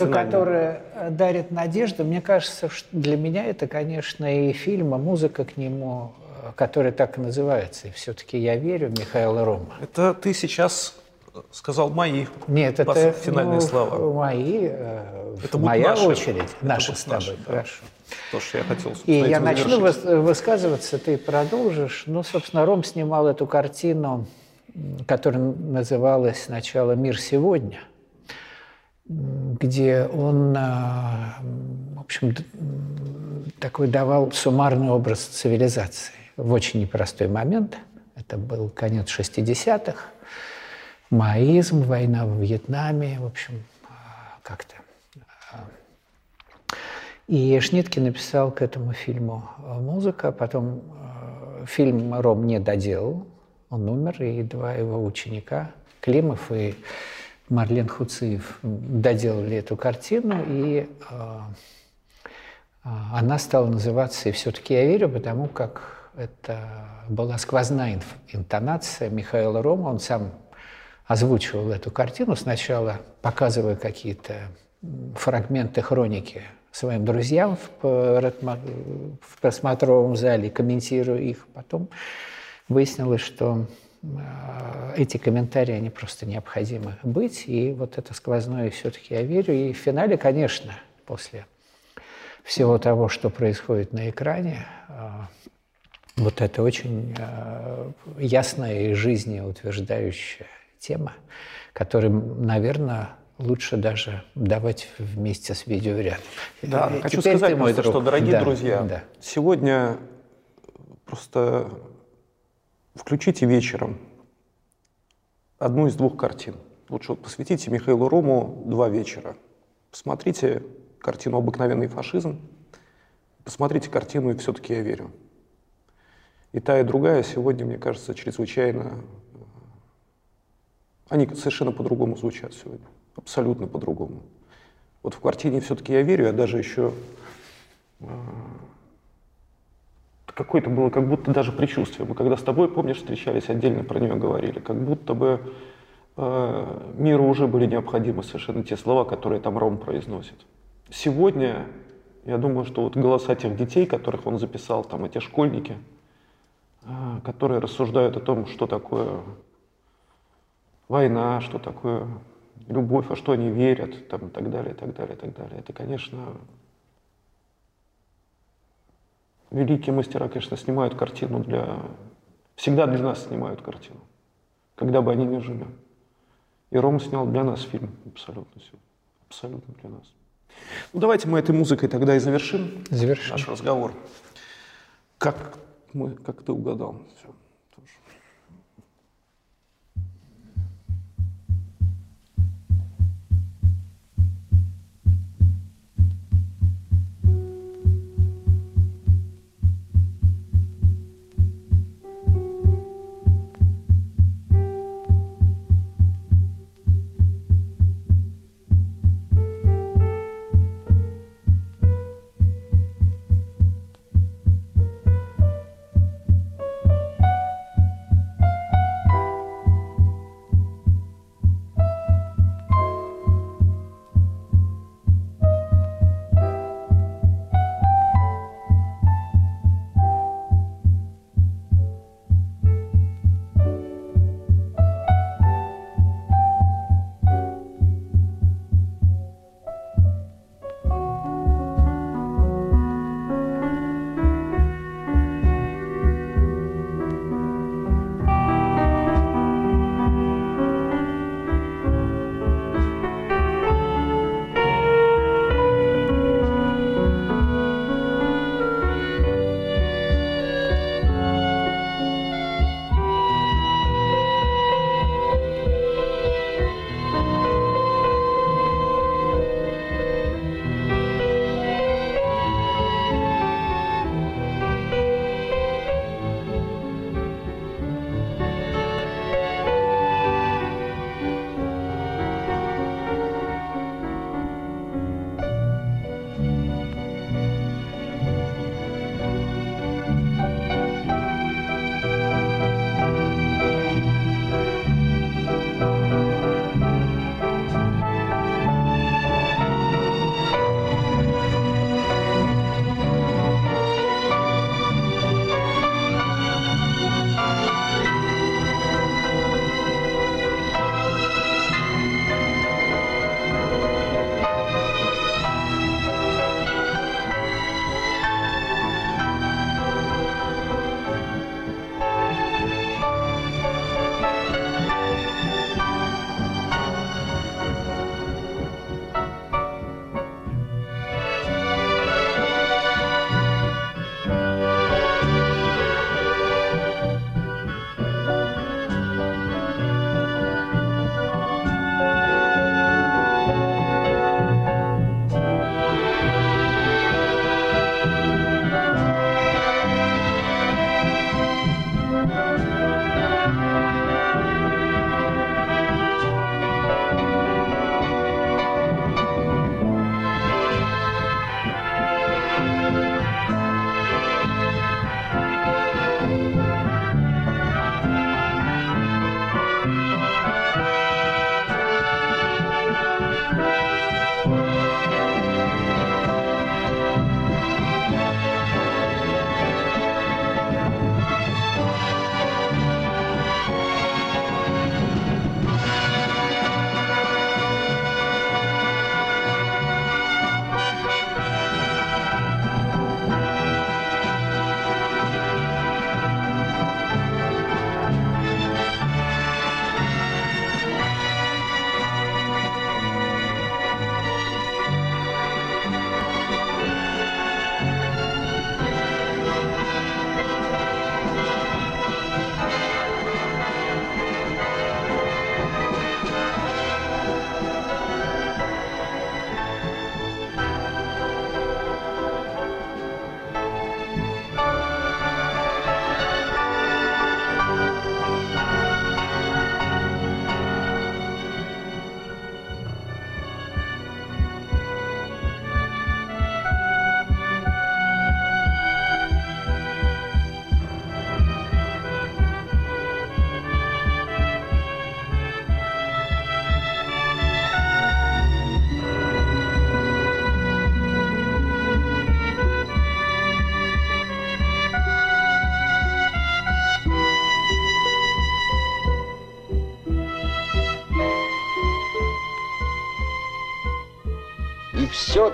Музыка, которая э, дарит надежду, мне кажется, что для меня это, конечно, и фильм, а музыка к нему, э, которая так и называется. И все-таки я верю в Михаила Рома. Это ты сейчас сказал мои Нет, это финальные ну, слова. мои, э, Это моя наши. очередь, Это наша с тобой, наши, да. хорошо. То, что я хотел, И я начну выс- высказываться, ты продолжишь. Ну, собственно, Ром снимал эту картину, которая называлась сначала «Мир сегодня», где он, м, в общем, такой давал суммарный образ цивилизации в очень непростой момент. Это был конец 60-х, маоизм, война в Вьетнаме, в общем, а, как-то и Шнитке написал к этому фильму э, музыку, а потом э, фильм Ром не доделал, он умер, и два его ученика, Климов и Марлен Хуциев, доделали эту картину, и э, э, она стала называться «И все-таки я верю», потому как это была сквозная интонация Михаила Рома, он сам озвучивал эту картину, сначала показывая какие-то фрагменты хроники своим друзьям в, просма- в просмотровом зале, комментируя их. Потом выяснилось, что э, эти комментарии, они просто необходимы быть. И вот это сквозное все-таки я верю. И в финале, конечно, после всего того, что происходит на экране, э, вот это очень э, ясная и жизнеутверждающая тема, которую, наверное, лучше даже давать вместе с видео рядом. Да, Э, хочу сказать просто, что, дорогие Да, друзья, да. сегодня просто включите вечером одну из двух картин. Лучше вот посвятите Михаилу Рому два вечера. Посмотрите картину «Обыкновенный фашизм», посмотрите картину «И все-таки я верю». И та, и другая сегодня, мне кажется, чрезвычайно... э, Они совершенно по-другому звучат сегодня. Абсолютно по-другому. Вот в картине все-таки я верю, я даже еще э, какое-то было как будто даже предчувствие. Мы когда с тобой, помнишь, встречались, отдельно про нее говорили, как будто бы э, миру уже были необходимы совершенно те слова, которые там Ром произносит. Сегодня, я думаю, что вот голоса тех детей, которых он записал, там эти школьники, э, которые рассуждают о том, что такое война, что такое любовь, во что они верят, там, и так далее, и так далее, и так далее. Это, конечно, великие мастера, конечно, снимают картину для... Всегда для нас снимают картину, когда бы они ни жили. И Ром снял для нас фильм абсолютно все. Абсолютно для нас. Ну, давайте мы этой музыкой тогда и завершим, Завершим. наш разговор. Как, мы, как ты угадал? Все.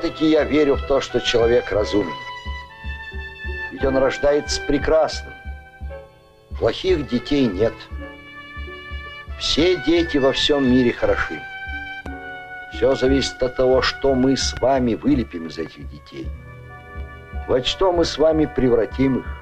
Все-таки я верю в то, что человек разумен. Ведь он рождается прекрасным. Плохих детей нет. Все дети во всем мире хороши. Все зависит от того, что мы с вами вылепим из этих детей. Во что мы с вами превратим их.